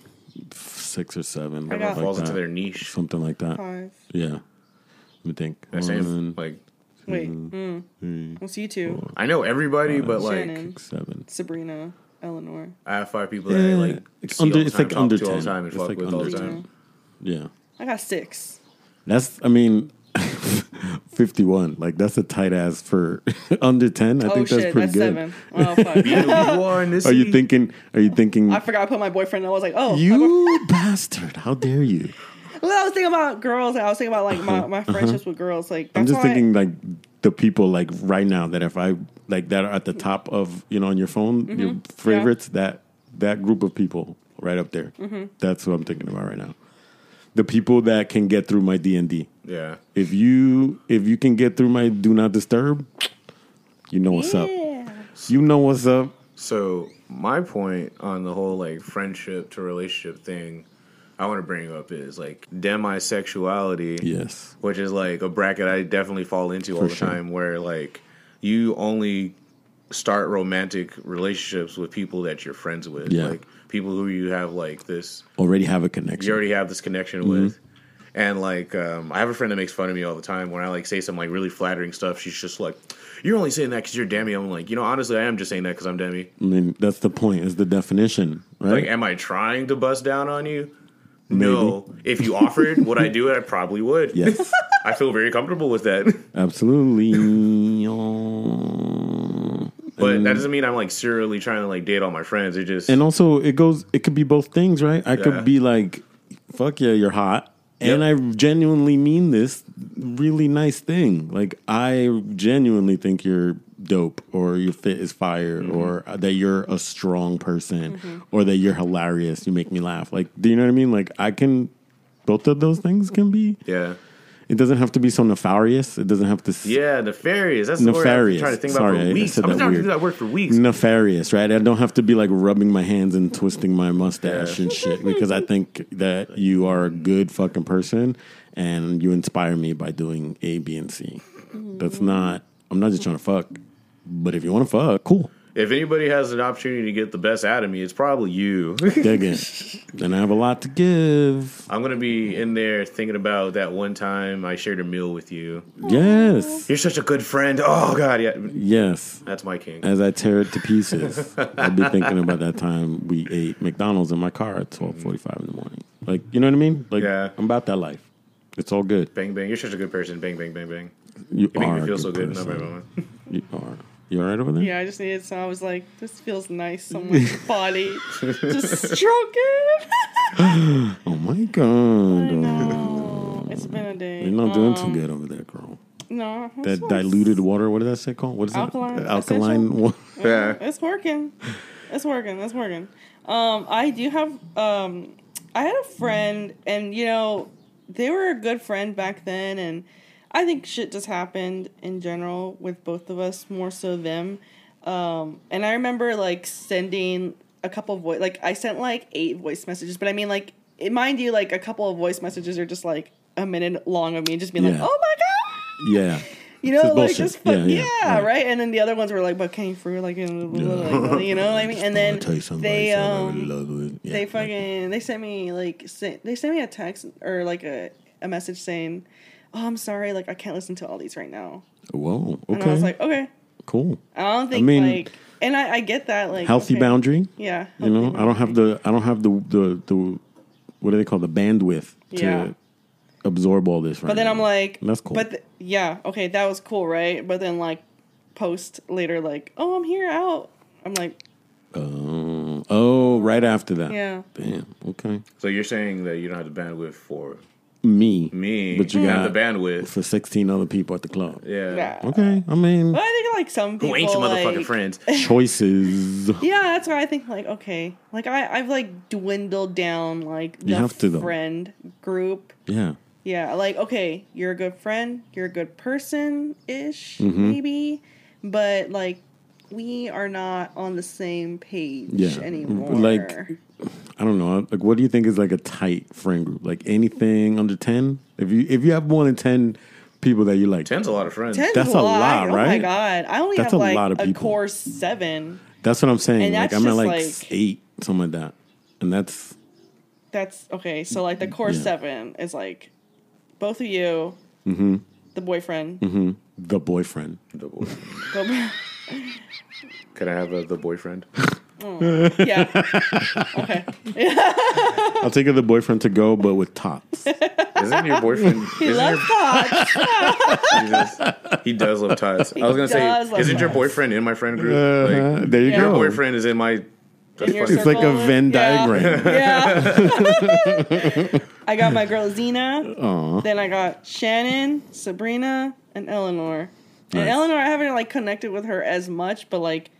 six or seven. I got- like falls that. into their niche. something like that. Five. Yeah. Let me think. That same One, like Wait. Mm. What's you two? I know everybody, but like Shannon, six, seven. Sabrina, Eleanor. I have five people that I like. it's see under- all the it's time, like talk under to all the 10. time, and It's fuck like with all the under time. 10. Yeah. I got six. That's, I mean, 51. Like, that's a tight ass for under 10. I oh think that's shit, pretty that's good. seven. Oh fuck. Are in this Are you thinking, are you thinking, I forgot to put my boyfriend. I was like, oh, you bastard, how dare you? Well, I was thinking about girls. I was thinking about like my, my friendships with girls. Like Uh-huh. I'm just why- thinking, like, the people, like, right now that if I, like, that are at the top of, you know, on your phone, Mm-hmm. your favorites, that, that group of people right up there. Mm-hmm. That's what I'm thinking about right now. The people that can get through my DND. Yeah. If you if you can get through my do not disturb, you know what's up. You know what's up. So my point on the whole like friendship to relationship thing, I want to bring up is like demisexuality. Yes. which is like a bracket I definitely fall into all the sure. time where like you only start romantic relationships with people that you're friends with. Yeah. Like people who you have like this Already have a connection. you already have this connection Mm-hmm. with. And like um, I have a friend that makes fun of me all the time when I like say some like really flattering stuff. She's just like, "You're only saying that because you're Demi." I'm like, you know, honestly, I am just saying that because I'm Demi. I mean, that's the point, is the definition, right? Like, am I trying to bust down on you? No. If you offered, would I do it? I probably would. yes. I feel very comfortable with that. Absolutely. But and, that doesn't mean I'm like serially trying to like date all my friends. It just and also it goes it could be both things, right? I Yeah. could be like, fuck yeah, you're hot. And I genuinely mean this really nice thing. Like I genuinely think you're dope or your fit is fire Mm-hmm. or that you're a strong person or that you're hilarious. You make me laugh. Like do you know what I mean? Like I can both of those things can be Yeah. It doesn't have to be so nefarious. It doesn't have to s- Yeah, nefarious. That's the word I've been Nefarious. trying to think about Sorry, I- I for weeks. said I've been that trying to weird. do that word for weeks. nefarious, right? I don't have to be like rubbing my hands and twisting my mustache and shit because I think that you are a good fucking person and you inspire me by doing A, B, and C. That's not. I'm not just trying to fuck, but if you want to fuck, cool. If anybody has an opportunity to get the best out of me, it's probably you. Dig it. And I have a lot to give. I'm gonna be in there thinking about that one time I shared a meal with you. Yes, You're such a good friend. Oh God, yeah, yes. that's my king. As I tear it to pieces, I'll be thinking about that time we ate McDonald's in my car at 12:45 in the morning. Like, you know what I mean? Like, Yeah. I'm about that life. It's all good. Bang bang. You're such a good person. Bang bang bang bang. You, You make me feel so good. Person. no, no, no. You are. You all right over there? Yeah, I just needed so I was like, this feels nice on my body. just stroke it. Oh my god. I know. It's been a day. You're not doing Um, too good over there, girl. No. That it's- diluted water, what does that say called? What is Alkaline, it? Alkaline essential. water. Yeah. It's working. It's working. It's working. Um, I do have. Um, I had a friend, and you know, they were a good friend back then, and I think shit just happened in general with both of us, more so them. Um, and I remember like sending a couple of voice, like I sent like eight voice messages, but I mean, like, it, mind you, like a couple of voice messages are just like a minute long of me just being like, "Oh my god." Yeah. You know, like bullshit. just. Yeah, Yeah, yeah, yeah. right. And then the other ones were like, "But can you free like, you know, like, you know what I mean?" And then tell you something they about yourself, I um. Yeah, they fucking they sent me like sent, they sent me a text or like a a message saying, "Oh, I'm sorry, like I can't listen to all these right now." Whoa. And I Okay. was like, "Okay." cool. I don't think I mean, like, and I, I get that like Healthy okay. boundary. Yeah, You know, healthy I don't have the I don't have the the the what do they call the bandwidth to Yeah. absorb all this right But then now. I'm like, That's cool. But th- yeah, okay, that was cool, right? But then like post later, like, "Oh, I'm here out." I'm like, Oh, oh, right after that. Yeah. Damn. Okay. So you're saying that you don't have the bandwidth for Me. me, But you got the bandwidth. for 16 other people at the club. Yeah. yeah. Okay. I mean, But I think like some people Who ain't your motherfucking like, friends? choices. Yeah, that's why I think like okay, like I I've like dwindled down like the You have to, though. friend group. Yeah. Yeah, like okay, you're a good friend, you're a good person ish Mm-hmm. maybe, but like we are not on the same page Yeah. anymore. Like, I don't know. Like, what do you think is like a tight friend group? Like anything under 10? If you if you have more than 10 people that you like, Ten's a lot of friends. Ten's That's a lot, right? Oh my god, I only That's have a like lot of a people. core seven. that's what I'm saying. And Like that's I'm at just, like, like- eight, something like that. And that's That's okay. So like the core Yeah. seven is like both of you, Mm-hmm. the boyfriend, the boyfriend. The boy- the- Can I have a, the boyfriend? yeah, okay. I'll take the boyfriend to go, but with tots. Isn't your boyfriend? He isn't loves tots. Jesus, he does love ties. I was gonna say, isn't your boyfriend in my friend group? Uh-huh. Like, there you Yeah. your boyfriend is in my. In your It's like a. Venn Yeah. diagram. Yeah. I got my girl Zena. Aw. Then I got Shannon, Sabrina, and Eleanor. And Nice. Eleanor, I haven't like connected with her as much, but like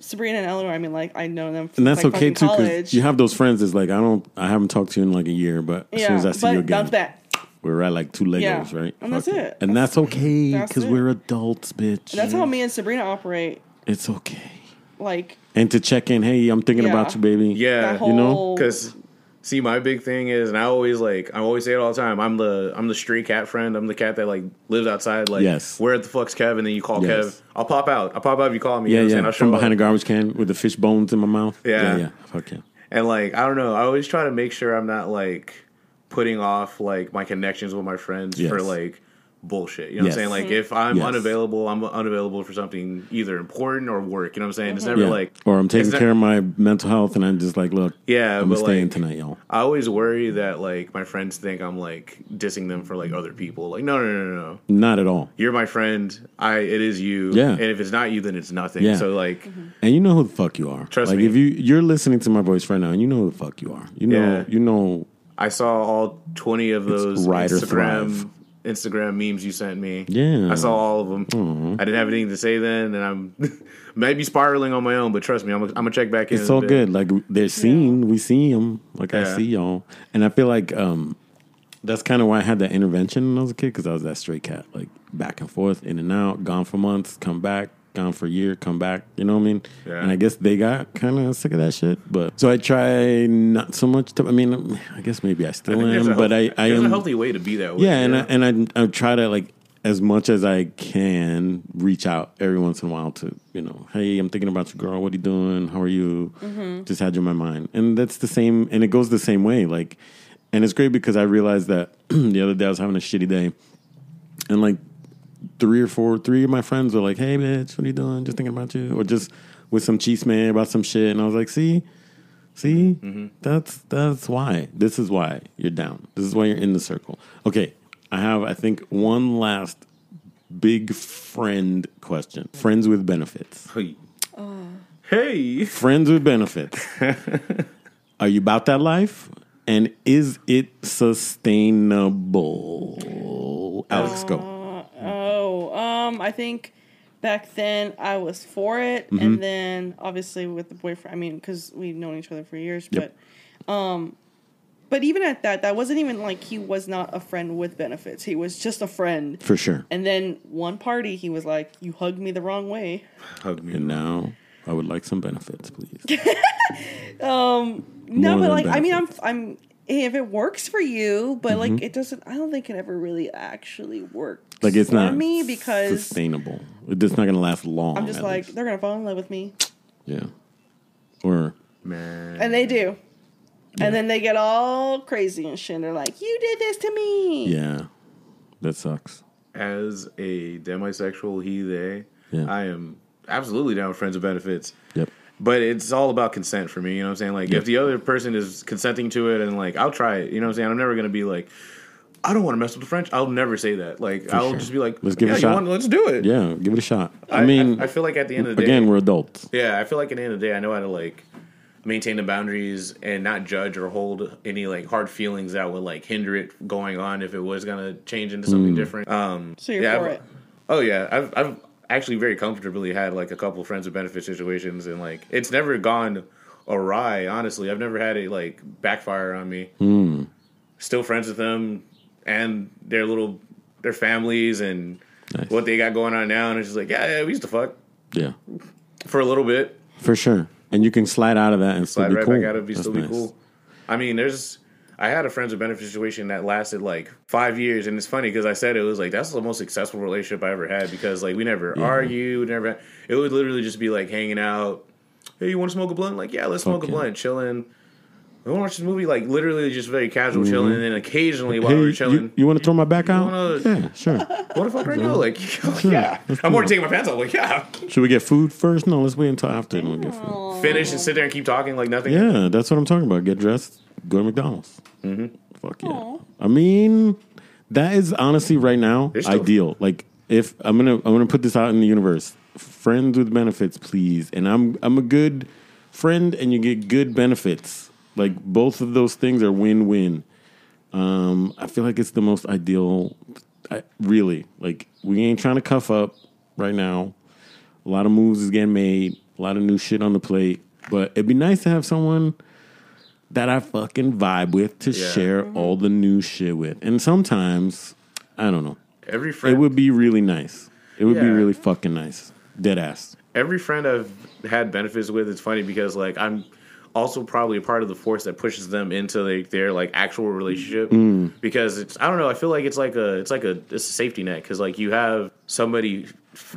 Sabrina and Eleanor, I mean, like I know them. And that's like, okay too, because you have those friends. It's like I don't, I haven't talked to you in like a year, but as soon as I see you again, bounce back. we're at like two Legos, Yeah. right? And that's Fuck it. And that's okay because we're adults, bitch. That's how me and Sabrina operate. It's okay. Like And to check in, hey, I'm thinking Yeah. about you, baby. Yeah, that you know? Because see, my big thing is, and I always like, I always say it all the time. I'm the I'm the stray cat friend. I'm the cat that like lives outside. Like, Yes. where the fuck's Kev? And then you call Yes. Kev. I'll pop out. I'll pop out if you call me. yeah, you know what I'm yeah. I'll From show behind a garbage can with the fish bones in my mouth. Yeah. yeah, yeah. Fuck yeah. And like, I don't know. I always try to make sure I'm not like putting off like my connections with my friends Yes. for like bullshit. You know Yes. what I'm saying? Like, if I'm Yes. unavailable, I'm unavailable for something either important or work. You know what I'm saying? It's mm-hmm. never Yeah. like, or I'm taking it's not- care of my mental health, and I'm just like, look, Yeah, I'm staying like, tonight, y'all. I always worry that like my friends think I'm like dissing them for like other people. Like, no, no, no, no, no. Not at all. You're my friend. I it is you. Yeah. And if it's not you, then it's nothing. Yeah. So like, mm-hmm. And you know who the fuck you are. Trust like me. if you you're listening to my voice right now, and you know who the fuck you are. You know, Yeah. you know. I saw all twenty of those ride Instagram thrive. Instagram memes you sent me. Yeah. I saw all of them. I didn't have anything to say then, and I'm maybe spiraling on my own. But trust me, I'm gonna, I'm gonna check back in. It's all good. Like they're seen, we see them. Like I see y'all, and I feel like um, that's kind of why I had that intervention when I was a kid because I was that stray cat, like back and forth, in and out, gone for months, come back, gone for a year, come back. You know what I mean? Yeah. And I guess they got kind of sick of that shit. But so I try not so much. to I mean, I guess maybe I I still think there's a am, but I healthy- I there's am a healthy way to be that way. yeah, and I, and I I try to like as much as I can reach out every once in a while to you know, hey, I'm thinking about you, girl. What are you doing? How are you? Mm-hmm. Just had you in my mind, and that's the same, and it goes the same way. Like, and it's great because I realized that the other day I was having a shitty day, and like three or four, three of my friends were like, hey, bitch, what are you doing? Just thinking about you, or just with some cheese man about some shit, and I was like, see. See, mm-hmm. that's that's why. This is why you're down. This is why you're in the circle. Okay, I have I think one last big friend question. Friends with benefits. Hey. Oh. Hey. Friends with benefits. Are you about that life? And is it sustainable? Alex, go. Oh. Oh, um, I think back then I was for it, Mm-hmm. and then obviously with the boyfriend, I mean, because we've known each other for years, Yep. but, um, but even at that, that wasn't even like he was not a friend with benefits. He was just a friend. For sure. And then one party, he was like, "You hugged me the wrong way." Hug me. And now I would like some benefits, please. No, but like, I mean, I'm. I'm. If it works for you, but Mm-hmm. like it doesn't, I don't think it ever really actually works. Like it's for not me because sustainable. It's not going to last long. I'm just like least. they're gonna fall in love with me, yeah. Or Man. and they do, and then they get all crazy and shit. And They're like, "You did this to me." yeah, that sucks. As a demisexual he, they, Yeah. I am absolutely down with friends with benefits. Yep. But it's all about consent for me. You know what I'm saying? Like, Yeah. if the other person is consenting to it and, like, I'll try it. You know what I'm saying? I'm never going to be like, I don't want to mess with the French. I'll never say that. Like, I'll sure. just be like, Let's give it a shot." want- let's do it. Yeah, give it a shot. I, mean, I, feel like at the end of the again, day, again, we're adults. yeah, I feel like at the end of the day, I know how to like maintain the boundaries and not judge or hold any like hard feelings that would like hinder it going on if it was gonna change into Mm. something different. Um, So you're yeah, for I've- it. Oh yeah, I've I've actually very comfortably had like a couple friends with benefit situations, and like it's never gone awry. Honestly, I've never had it like backfire on me. Hmm. Still friends with them and their little their families and Nice. what they got going on now, and it's just like yeah, yeah, we used to fuck Yeah, for a little bit. for sure. And you can slide out of that and still slide be right cool. back out of it, be That's still be nice. cool. I mean, there's I had a friends with benefit situation that lasted like five years, and it's funny because I said it was like that's the most successful relationship I ever had because like we never argued, never. It would literally just be like hanging out. Hey, you want to smoke a blunt? Like, yeah, let's smoke a blunt, chilling. We want to watch this movie, like literally just very casual chilling, and then occasionally while Mm-hmm. Hey, we're chilling, you, want to throw my back out? wanna- Yeah, sure. what the fuck right now? Like, yeah, I'm already taking my pants off. Like, yeah, Should we get food first? No, let's wait until after and we'll get food. finish and sit there and keep talking like nothing. Yeah, that's what I'm talking about. Get dressed, go to McDonald's. Mm-hmm. Fuck yeah. I mean, that is honestly right now still- ideal. Like, if I'm gonna I'm gonna put this out in the universe, friends with benefits, please. And I'm I'm a good friend, and you get good benefits. Like both of those things are win win. Um, I feel like it's the most ideal. I, really, like we ain't trying to cuff up right now. A lot of moves is getting made. A lot of new shit on the plate. But it'd be nice to have someone that I fucking vibe with to Yeah. share all the new shit with. And sometimes, I don't know. Every friend, It would be really nice. It would be really fucking nice. Dead ass. every friend I've had benefits with, it's funny because like I'm also probably a part of the force that pushes them into like their like actual relationship Mm. because it's I don't know I feel like it's like a it's like a it's a safety net because like you have somebody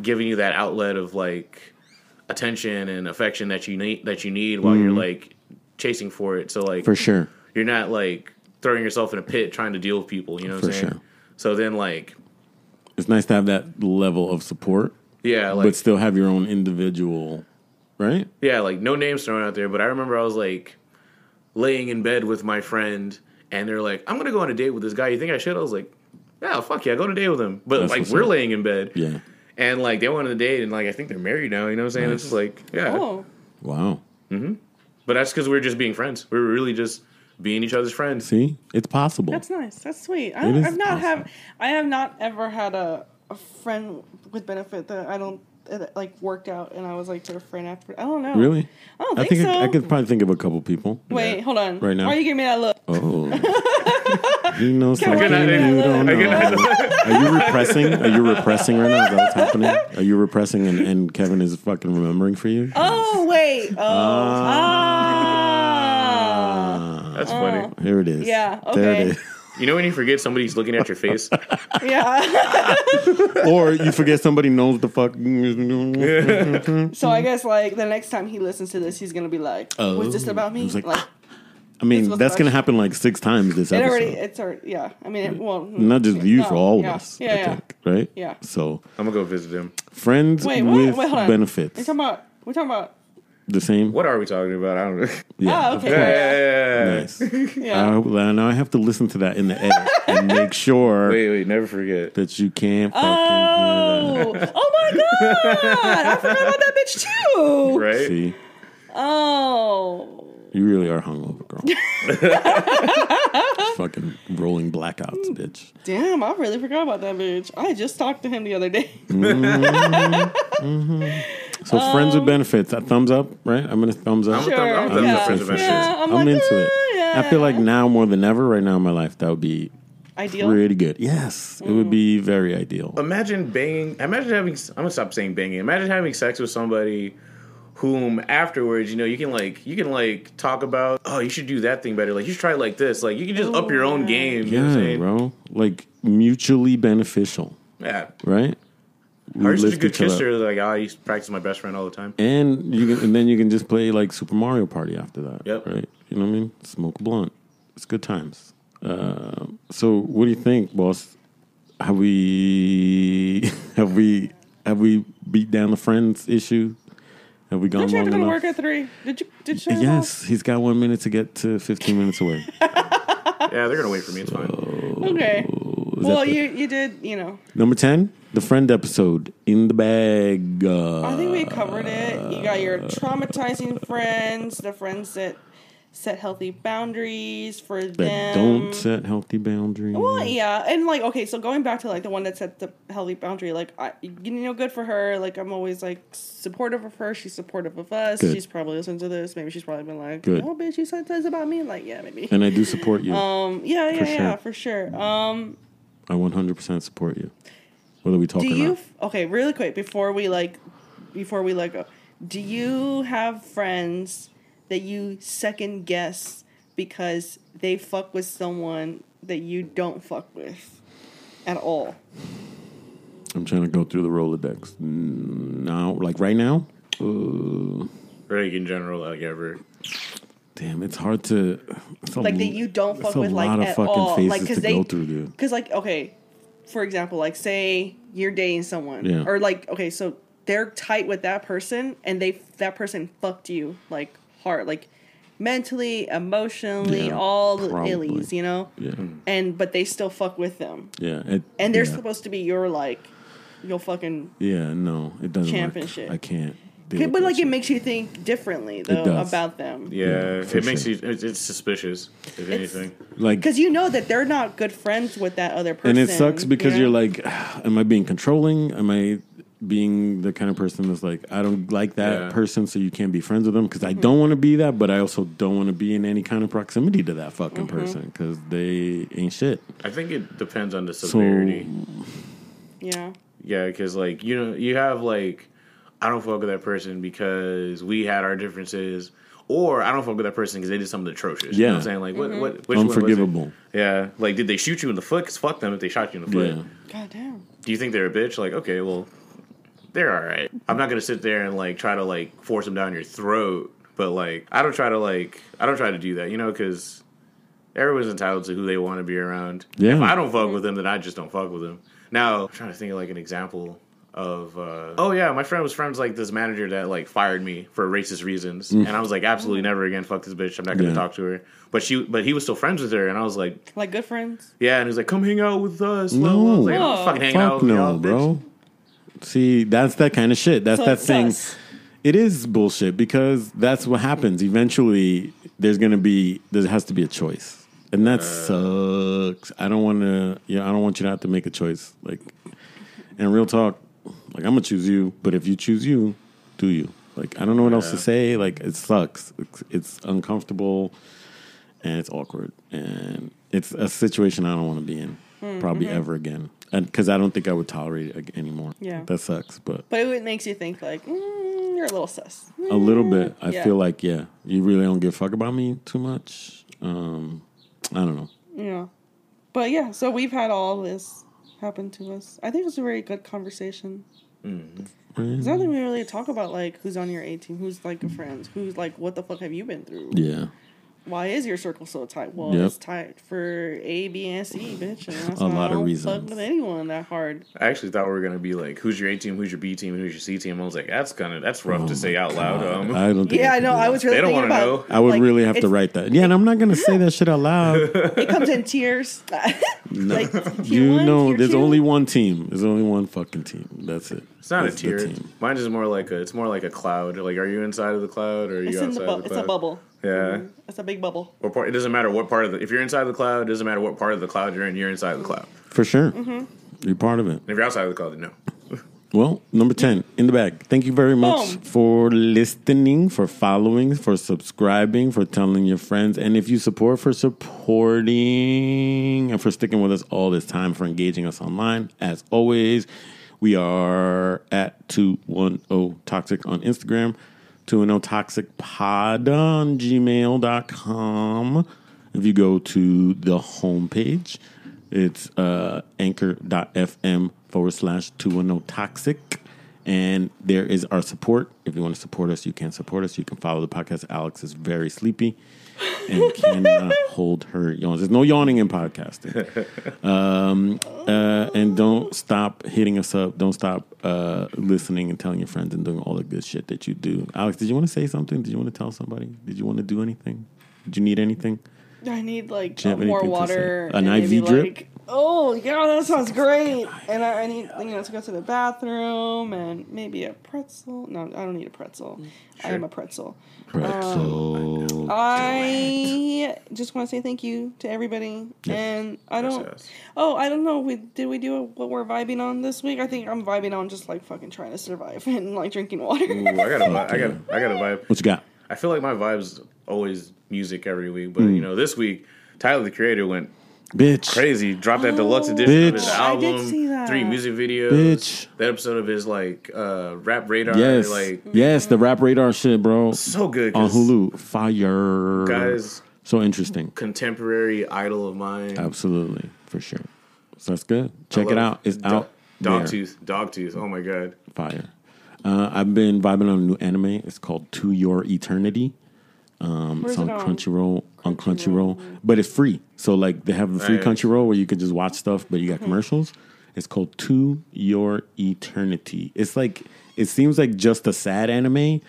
giving you that outlet of like attention and affection that you need that you need while you're like chasing for it so like Mm. For sure. you're not like throwing yourself in a pit trying to deal with people you know what For I'm saying sure. so then like It's nice to have that level of support, yeah like but still have your own individual, right? Yeah, like no names thrown out there, but I remember I was like laying in bed with my friend, and they're like, "I'm gonna go on a date with this guy. You think I should?" I was like, "Yeah, fuck yeah, go on a date with him." But That's like we're up. laying in bed, Yeah. and like they wanted a date, and like I think they're married now. You know what I'm saying? It's just like yeah, Oh, Wow. Mm-hmm. but that's because we're just being friends. We're really just being each other's friends. See, it's possible. That's nice. That's sweet. I, I've not awesome. have I have not ever had a, a friend with benefit that I don't that, like worked out and I was like their friend after. I don't know. really? I don't I think, think so. I, I could probably think of a couple people. Wait, hold on. Right now? Why are you giving me that look? Oh, you know something work you don't I know. Are you repressing? Are you repressing right now? Is that what's happening? Are you repressing and, and Kevin is fucking remembering for you? Oh wait. Oh. Ah. That's funny. Here it is. Yeah, There it is. You know when you forget somebody's looking at your face? Yeah. or you forget somebody knows the fuck. so I guess like the next time he listens to this, he's gonna be like, "Was this Oh. about me?" He's like, like I mean, This was that's gonna happen like six times this episode. it episode. already. It's already. Yeah. I mean, it, well, Not just you, no, for all yeah, of us. Yeah. I yeah. think, right? Yeah. So I'm gonna go visit him. friends Wait. What? with Wait. Hold on. benefits. We're talking about. We're talking about. The same. What are we talking about? I don't know. Yeah. Ah, okay. Yeah, yeah, yeah, yeah. Nice. Yeah. Uh, well, now I have to listen to that in the edit and make sure Wait, wait, never forget. that you can't fucking hear Oh, oh my god! I forgot about that bitch too. that. Right? See, Oh, you really are hungover, girl. fucking rolling blackouts, bitch. damn! I really forgot about that bitch. I just talked to him the other day. So friends with benefits, a thumbs up, right? I'm gonna thumbs up. I'm a thumb- I'm a I'm thumbs up friends with benefits. Yeah, I'm, I'm like, into it. "Ah, yeah, I feel like now more than ever, right now in my life, that would be ideal. pretty good. Yes, it would be very ideal. Imagine banging. Imagine having. I'm gonna stop saying banging. Imagine having sex with somebody whom afterwards, you know, you can like you can like talk about. Oh, you should do that thing better. Like you should try it like this. Like you can just up your own game. You know what I'm Yeah, saying? bro. Like mutually beneficial, Yeah. right? We Are you a good each up. kisser? Like I used to practice with my best friend all the time. And you can, and then you can just play like Super Mario Party after that. Yep. Right. You know what I mean? Smoke a blunt. It's good times. Uh, so what do you think, boss? Have we have we have we beat down the friends issue? Have we gone Don't you have to go to work at three? Did you? Did you? shut it Yes, he's got one minute to get to fifteen minutes away. Yeah, they're gonna wait for me. It's fine. Okay. Is Well, the- you you did. You know, number ten, the friend episode in the bag. Uh, I think we covered it. You got your traumatizing friends, the friends that set healthy boundaries for that them. don't set healthy boundaries. Well, yeah, and like okay, so going back to like the one that set the healthy boundary, like I, you know, good for her. Like I'm always like supportive of her. She's supportive of us. Good. She's probably listened to this. Maybe she's probably been like, Good. "Oh, bitch, you said this about me." Like, yeah, maybe. And I do support you. Um, yeah, yeah, For yeah, sure. for sure. Um, I 100% support you. Whether we talk do or you? not. Okay, really quick before we like, before we let go, do you have friends that you second guess because they fuck with someone that you don't fuck with at all? I'm trying to go through the Rolodex. Now, like right now? Uh, Like in general, like ever. damn, it's hard to. It's a, like that you don't it's fuck a with like lot of at fucking all faces like because to they go through, dude. because like okay for example like say you're dating someone Yeah. or like okay so they're tight with that person and they that person fucked you like hard like mentally emotionally Yeah, all the illies you know Yeah. and but they still fuck with them Yeah. It, and they're yeah. supposed to be your like your fucking Yeah, no, it doesn't Champ and work. I can't. Deal okay, but like it makes you think differently though does. about them Yeah, for it makes sure. you. It's, it's suspicious, if anything. like because you know that they're not good friends with that other person and it sucks because you you're like, am I being controlling? Am I being the kind of person that's like, I don't like that Yeah. person, so you can't be friends with them because Mm-hmm. I don't want to be that, but I also don't want to be in any kind of proximity to that fucking Mm-hmm. person because they ain't shit. I think it depends on the severity. yeah Yeah, because like you know, you have like I don't fuck with that person because we had our differences, or I don't fuck with that person because they did something atrocious. You know what I'm saying? Like what? Mm-hmm. What? Which one was it? Unforgivable. Yeah, like did they shoot you in the foot? Cause fuck them if they shot you in the foot. Yeah. god damn Do you think they're a bitch? Like okay, well, they're all right. I'm not gonna sit there and like try to like force them down your throat, but like I don't try to like I don't try to do that, you know, because everyone's entitled to who they want to be around. Yeah. If I don't fuck with them, then I just don't fuck with them. Now I'm trying to think of like an example of uh, oh yeah, my friend was friends like this manager that like fired me for racist reasons, and I was like absolutely never again. Fuck this bitch. I'm not gonna Mm. Yeah. talk to her. But she, but he was still friends with her, and I was like, like good friends yeah, and he was like, come hang out with us. No. I was like, I'm Oh. fucking hanging out Fuck with no, y'all, bitch. bro. See, that's that kind of shit. That's So that it's thing. sus. It is bullshit because that's what happens. Eventually, there's gonna be there has to be a choice, and that sucks. I don't want to. Yeah, I don't want you to have to make a choice. Like, and real talk, like I'm gonna choose you, but if you choose you, do you? Like, I don't know what else to say. Like, it sucks. It's, it's uncomfortable, and it's awkward, and it's a situation I don't want to be in, probably ever again. And because I don't think I would tolerate it ag- anymore. Yeah. that sucks, but. But it makes you think like mm, you're a little sus. A little bit. I Yeah. feel like, yeah, you really don't give a fuck about me too much. Um, I don't know. Yeah. But yeah, so we've had all this happen to us. I think it was a very good conversation. Mm-hmm. There's nothing mm. we really talk about, like who's on your A team, who's like your friends, who's like, what the fuck have you been through? Yeah, Why is your circle so tight? Well, Yep. it's tight for A, B, and C, bitch. And that's A lot I of reasons. Fuck with anyone that hard. I actually thought we were gonna be like, who's your A team, who's your B team, who's your C team. I was like, that's kind of that's rough to say out loud. Um, I don't think. Yeah, I know. I that. was really They don't wanna know. I would like, really have to write that. Yeah, and I'm not gonna say that shit out loud. It comes in tears. No. like you one, know, there's two? only one team. There's only one fucking team. That's it. it's not That's a tier. team. Mine is more like a. It's more like a cloud. Like, are you inside of the cloud or are you It's in outside the bu- of the It's a bubble. Yeah. That's a big bubble. Or part, it doesn't matter what part of the. If you're inside the cloud, it doesn't matter what part of the cloud you're in. You're inside the cloud. For sure. Mm-hmm. You're part of it. And if you're outside of the cloud, then no. Well, number 10, in the bag. Thank you very much Boom. for listening, for following, for subscribing, for telling your friends, and if you support, for supporting, and for sticking with us all this time, for engaging us online. As always, we are at 210 Toxic on Instagram, 210 Toxic Pod on gmail.com. If you go to the homepage, it's uh, anchor.fm forward slash 210 toxic. And there is our support. If you want to support us, you can support us. You can follow the podcast. Alex is very sleepy and cannot hold her yawns. There's no yawning in podcasting. Um, uh, and don't stop hitting us up. Don't stop uh, listening and telling your friends and doing all the good shit that you do. Alex, did you want to say something? Did you want to tell somebody? Did you want to do anything? Did you need anything? I need like Do you have more water. An IV drip? Like, oh yeah, that sounds great. And I, I need you know to go to the bathroom and maybe a pretzel. No, I don't need a pretzel. Mm, I am a pretzel. Pretzel. Um, I just want to say thank you to everybody. And I don't. yes. Oh, I don't know. We did we do what we're vibing on this week? I think I'm vibing on just like fucking trying to survive and like drinking water. Ooh, I got a, vi- I got, I got a vibe. what you got? I feel like my vibe's always music every week, but mm. you know, this week Tyler the Creator went Bitch. crazy. Dropped that deluxe edition of his Bitch. I did album, see that. three music videos, Bitch. that episode of his like uh, rap radar, Yes. like yes, the rap radar shit, bro. so good. On 'cause Hulu. Fire. guys, So interesting. contemporary idol of mine. Absolutely. For sure. So that's good. Check it out. It's Do- out. there. Dogtooth, Dogtooth. Oh my god, Fire. Uh, I've been vibing on a new anime. It's called To Your Eternity. Um, Where's it's on it on? Crunchyroll. On Crunchyroll. Crunchyroll, but it's free. So like they have the free Nice. Crunchyroll where you could just watch stuff, but you Mm-hmm. got commercials. It's called To Your Eternity. It's like it seems like just a sad anime,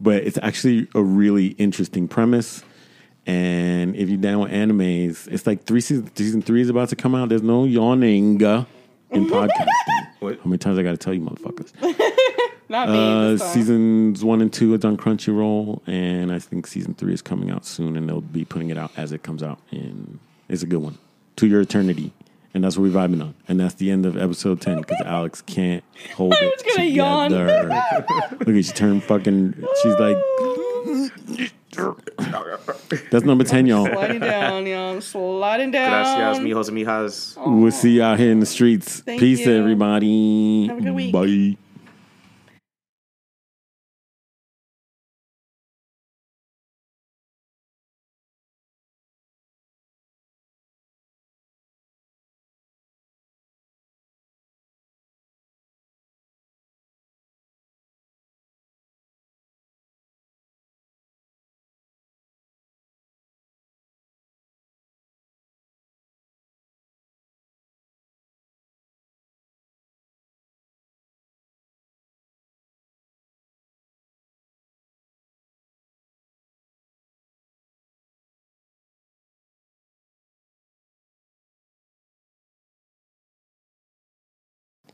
but it's actually a really interesting premise. And if you're down with animes, it's like three season season three is about to come out. There's no yawning in podcasting. What? How many times I got to tell you, motherfuckers? Not me. Uh, seasons one and two is on Crunchyroll, and I think season three is coming out soon, and they'll be putting it out as it comes out. And it's a good one. To Your Eternity, and that's what we're vibing on. And that's the end of episode ten because Alex can't hold I it was gonna yawn. together. Look, at she turned fucking. She's like, that's number ten, y'all. sliding down, y'all. Sliding down. gracias, mijos and mijas. We'll see you out here in the streets. Thank Peace, you. everybody. Have a good week. Bye.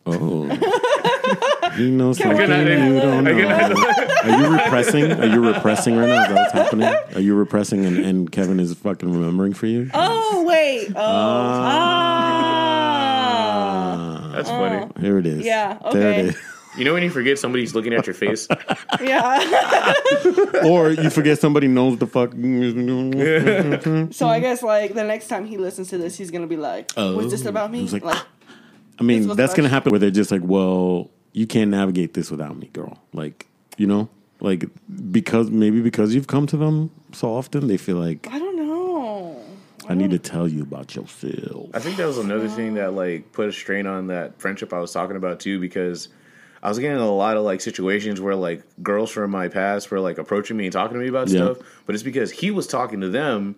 Oh. He knows Can something I- you don't I can- know. Are you repressing? Are you repressing right now? Is that what's happening? Are you repressing and, and Kevin is fucking remembering for you? Oh wait. Oh. Ah. That's funny. Here it is. Yeah, There okay. it You know when you forget somebody's looking at your face? Yeah. or you forget somebody knows the fuck. so I guess like the next time he listens to this, he's gonna be like, "Was this Oh. about me?" Like, Like, I mean, This was that's gonna happen where they're just like, well, you can't navigate this without me, girl. Like, you know, like because maybe because you've come to them so often, they feel like I don't know. I need to tell you about yourself. I think that was another thing that like put a strain on that friendship I was talking about too because I was getting a lot of like situations where like girls from my past were like approaching me and talking to me about Yeah. stuff, but it's because he was talking to them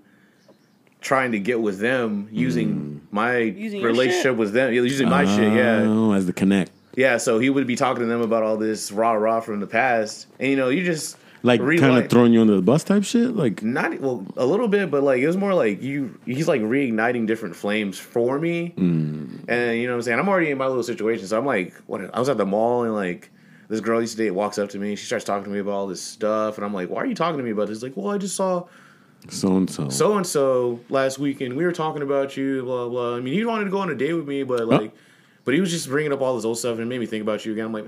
trying to get with them using my Using relationship with them using my shit, yeah. Oh, as the connect. Yeah, so he would be talking to them about all this rah rah from the past. And you know, you just Like kind rewind- of throwing you under the bus type shit. Like, not well a little bit but like it was more like you he's like reigniting different flames for me Mm. and you know what i'm saying i'm already in my little situation so i'm like what i was at the mall and like this girl I used to date walks up to me she starts talking to me about all this stuff and i'm like why are you talking to me about this like well i just saw so and so. so and so last weekend we were talking about you blah blah i mean he wanted to go on a date with me but like but he was just bringing up all this old stuff and it made me think about you again i'm like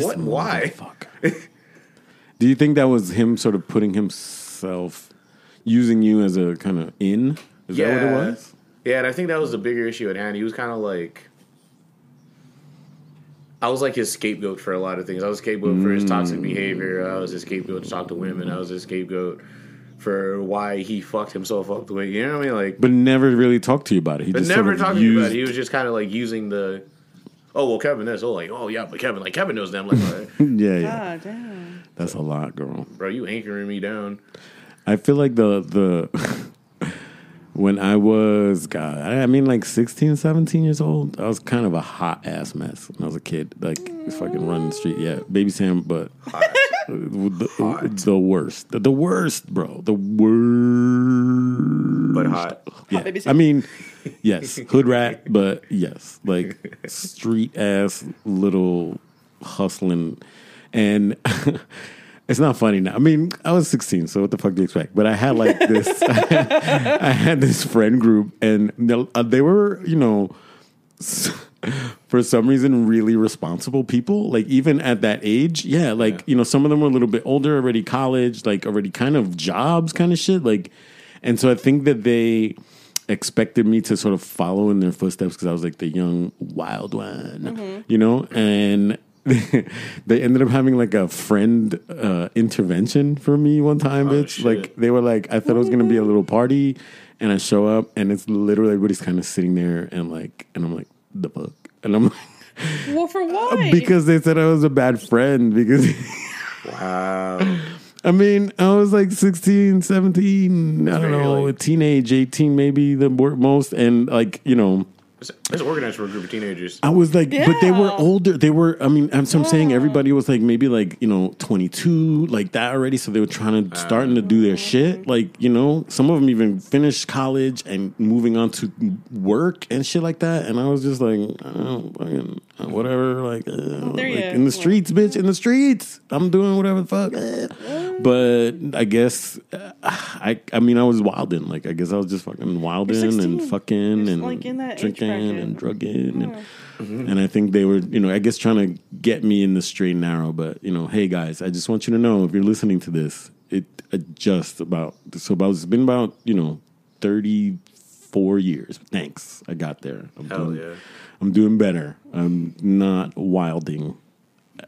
what why Do you think that was him sort of putting himself, using you as a kind of in? Is that what it was? Yeah, and I think that was the bigger issue at hand. He was kind of like, I was like his scapegoat for a lot of things. I was scapegoat for his Mm. toxic behavior. I was his scapegoat to talk to women. I was his scapegoat for why he fucked himself up the way you know what I mean. Like, But never really talked to you about it. He but just never sort of talking to you about it. He was just kind of like using the, oh well, Kevin this. Oh like, oh yeah, but Kevin like Kevin knows them. Like, all right, Yeah, yeah. God damn. That's a lot, girl. bro, you anchoring me down. I feel like the the when I was God, I I mean like 16, 17 years old, I was kind of a hot ass mess when I was a kid. Like fucking running the street. Yeah, baby Sam, but the, the worst. The, the worst, bro. The worst. But hot. Yeah. baby I mean, yes, hood rat, but yes, like street ass little hustling, and it's not funny now. I mean, I was sixteen, so what the fuck do you expect? But I had like this, I had this friend group, and uh, they were, you know. For some reason, really responsible people. Like even at that age, yeah. Like you know, some of them were a little bit older, already college, like already kind of jobs, kind of shit. Like, and so I think that they expected me to sort of follow in their footsteps because I was like the young wild one, you know, and. they ended up having like a friend uh, intervention for me one time, Oh, bitch. shit. Like they were like, I thought it was gonna be a little party, and I show up, and it's literally everybody's kind of sitting there, and like, and I'm like, the fuck, and I'm like, Well, for why? because they said I was a bad friend because. Wow. I mean, I was like 16, 17, I don't know, like- teenage, 18 maybe the most. And like, you know, It's, it's organized for a group of teenagers. I was like, but they were older. They were, I mean, I'm, so I'm saying everybody was like maybe like, you know, 22, like that already. So they were trying to, starting to do their shit. Like, you know, some of them even finished college and moving on to work and shit like that. And I was just like, I don't fucking, uh, whatever. Like, uh, There like, in the streets, bitch, in the streets. I'm doing whatever the fuck. But I guess, uh, I, I mean, I was wilding. Like, I guess I was just fucking wilding and fucking and like in that age drinking and drugging and and I think they were, you know, I guess trying to get me in the straight and narrow. But you know, hey guys, I just want you to know if you're listening to this, it uh, just about so about it's been about you know thirty four years. Thanks, I got there. I'm Hell doing, yeah. I'm doing better. I'm not wilding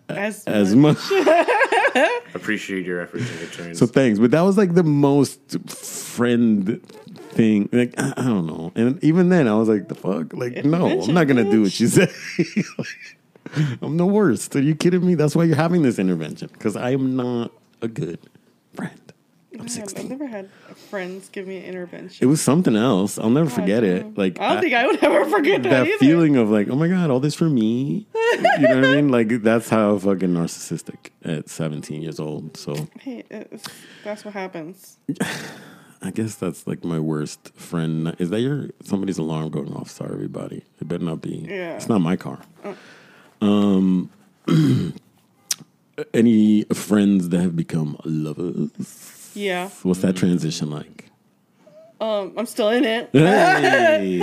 as, as much. Appreciate your efforts and good turns. So thanks, but that was like the most friend thing. Like I, I don't know, and even then I was like, the fuck, like no, I'm not gonna do what you say. I'm the worst. Are you kidding me? That's why you're having this intervention because I am not a good friend. I'm Man, I've never had friends give me an intervention. It was something else. I'll never forget damn. it. Like I don't think I would ever forget that, that either. feeling of like, oh my god, all this for me. you know what I mean? Like that's how fucking narcissistic at 17 years old. So Hey, that's what happens. I guess that's like my worst friend. Is that your somebody's alarm going off? Sorry, everybody. It better not be. Yeah. It's not my car. Um, any friends that have become lovers? Yeah. What's that transition like? Um, I'm still in it. Hey.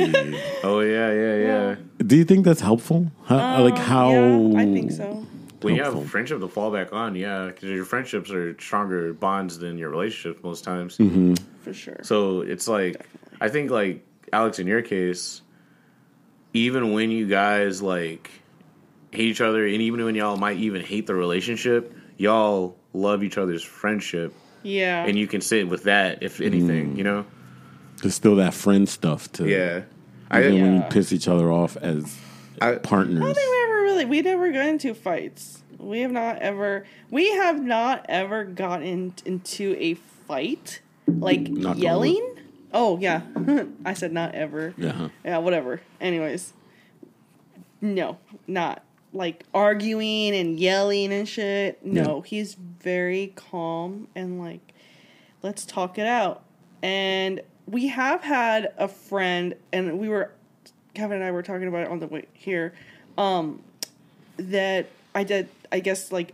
Oh yeah, yeah, yeah. Do you think that's helpful? How, like how? Um, Yeah, I think so. When you Helpful. have friendship to fall back on, yeah, because your friendships are stronger bonds than your relationships most times. Mm-hmm. For sure. So it's like I think like Alex in your case, even when you guys like hate each other, and even when y'all might even hate the relationship, y'all love each other's friendship, yeah. and you can sit with that if anything, you mm. know. There's still that friend stuff to Yeah, Even I when you Yeah. piss each other off as I- I don't think we ever really we never got into fights. We have not ever we have not ever gotten into a fight like Knock on yelling. Oh yeah, I said not ever. Yeah. huh. Yeah, whatever. Anyways, no, not like arguing and yelling and shit. No, he's very calm and like, let's talk it out. And we have had a friend, and we were, Kevin and I were talking about it on the way here, um, that I did, I guess, like,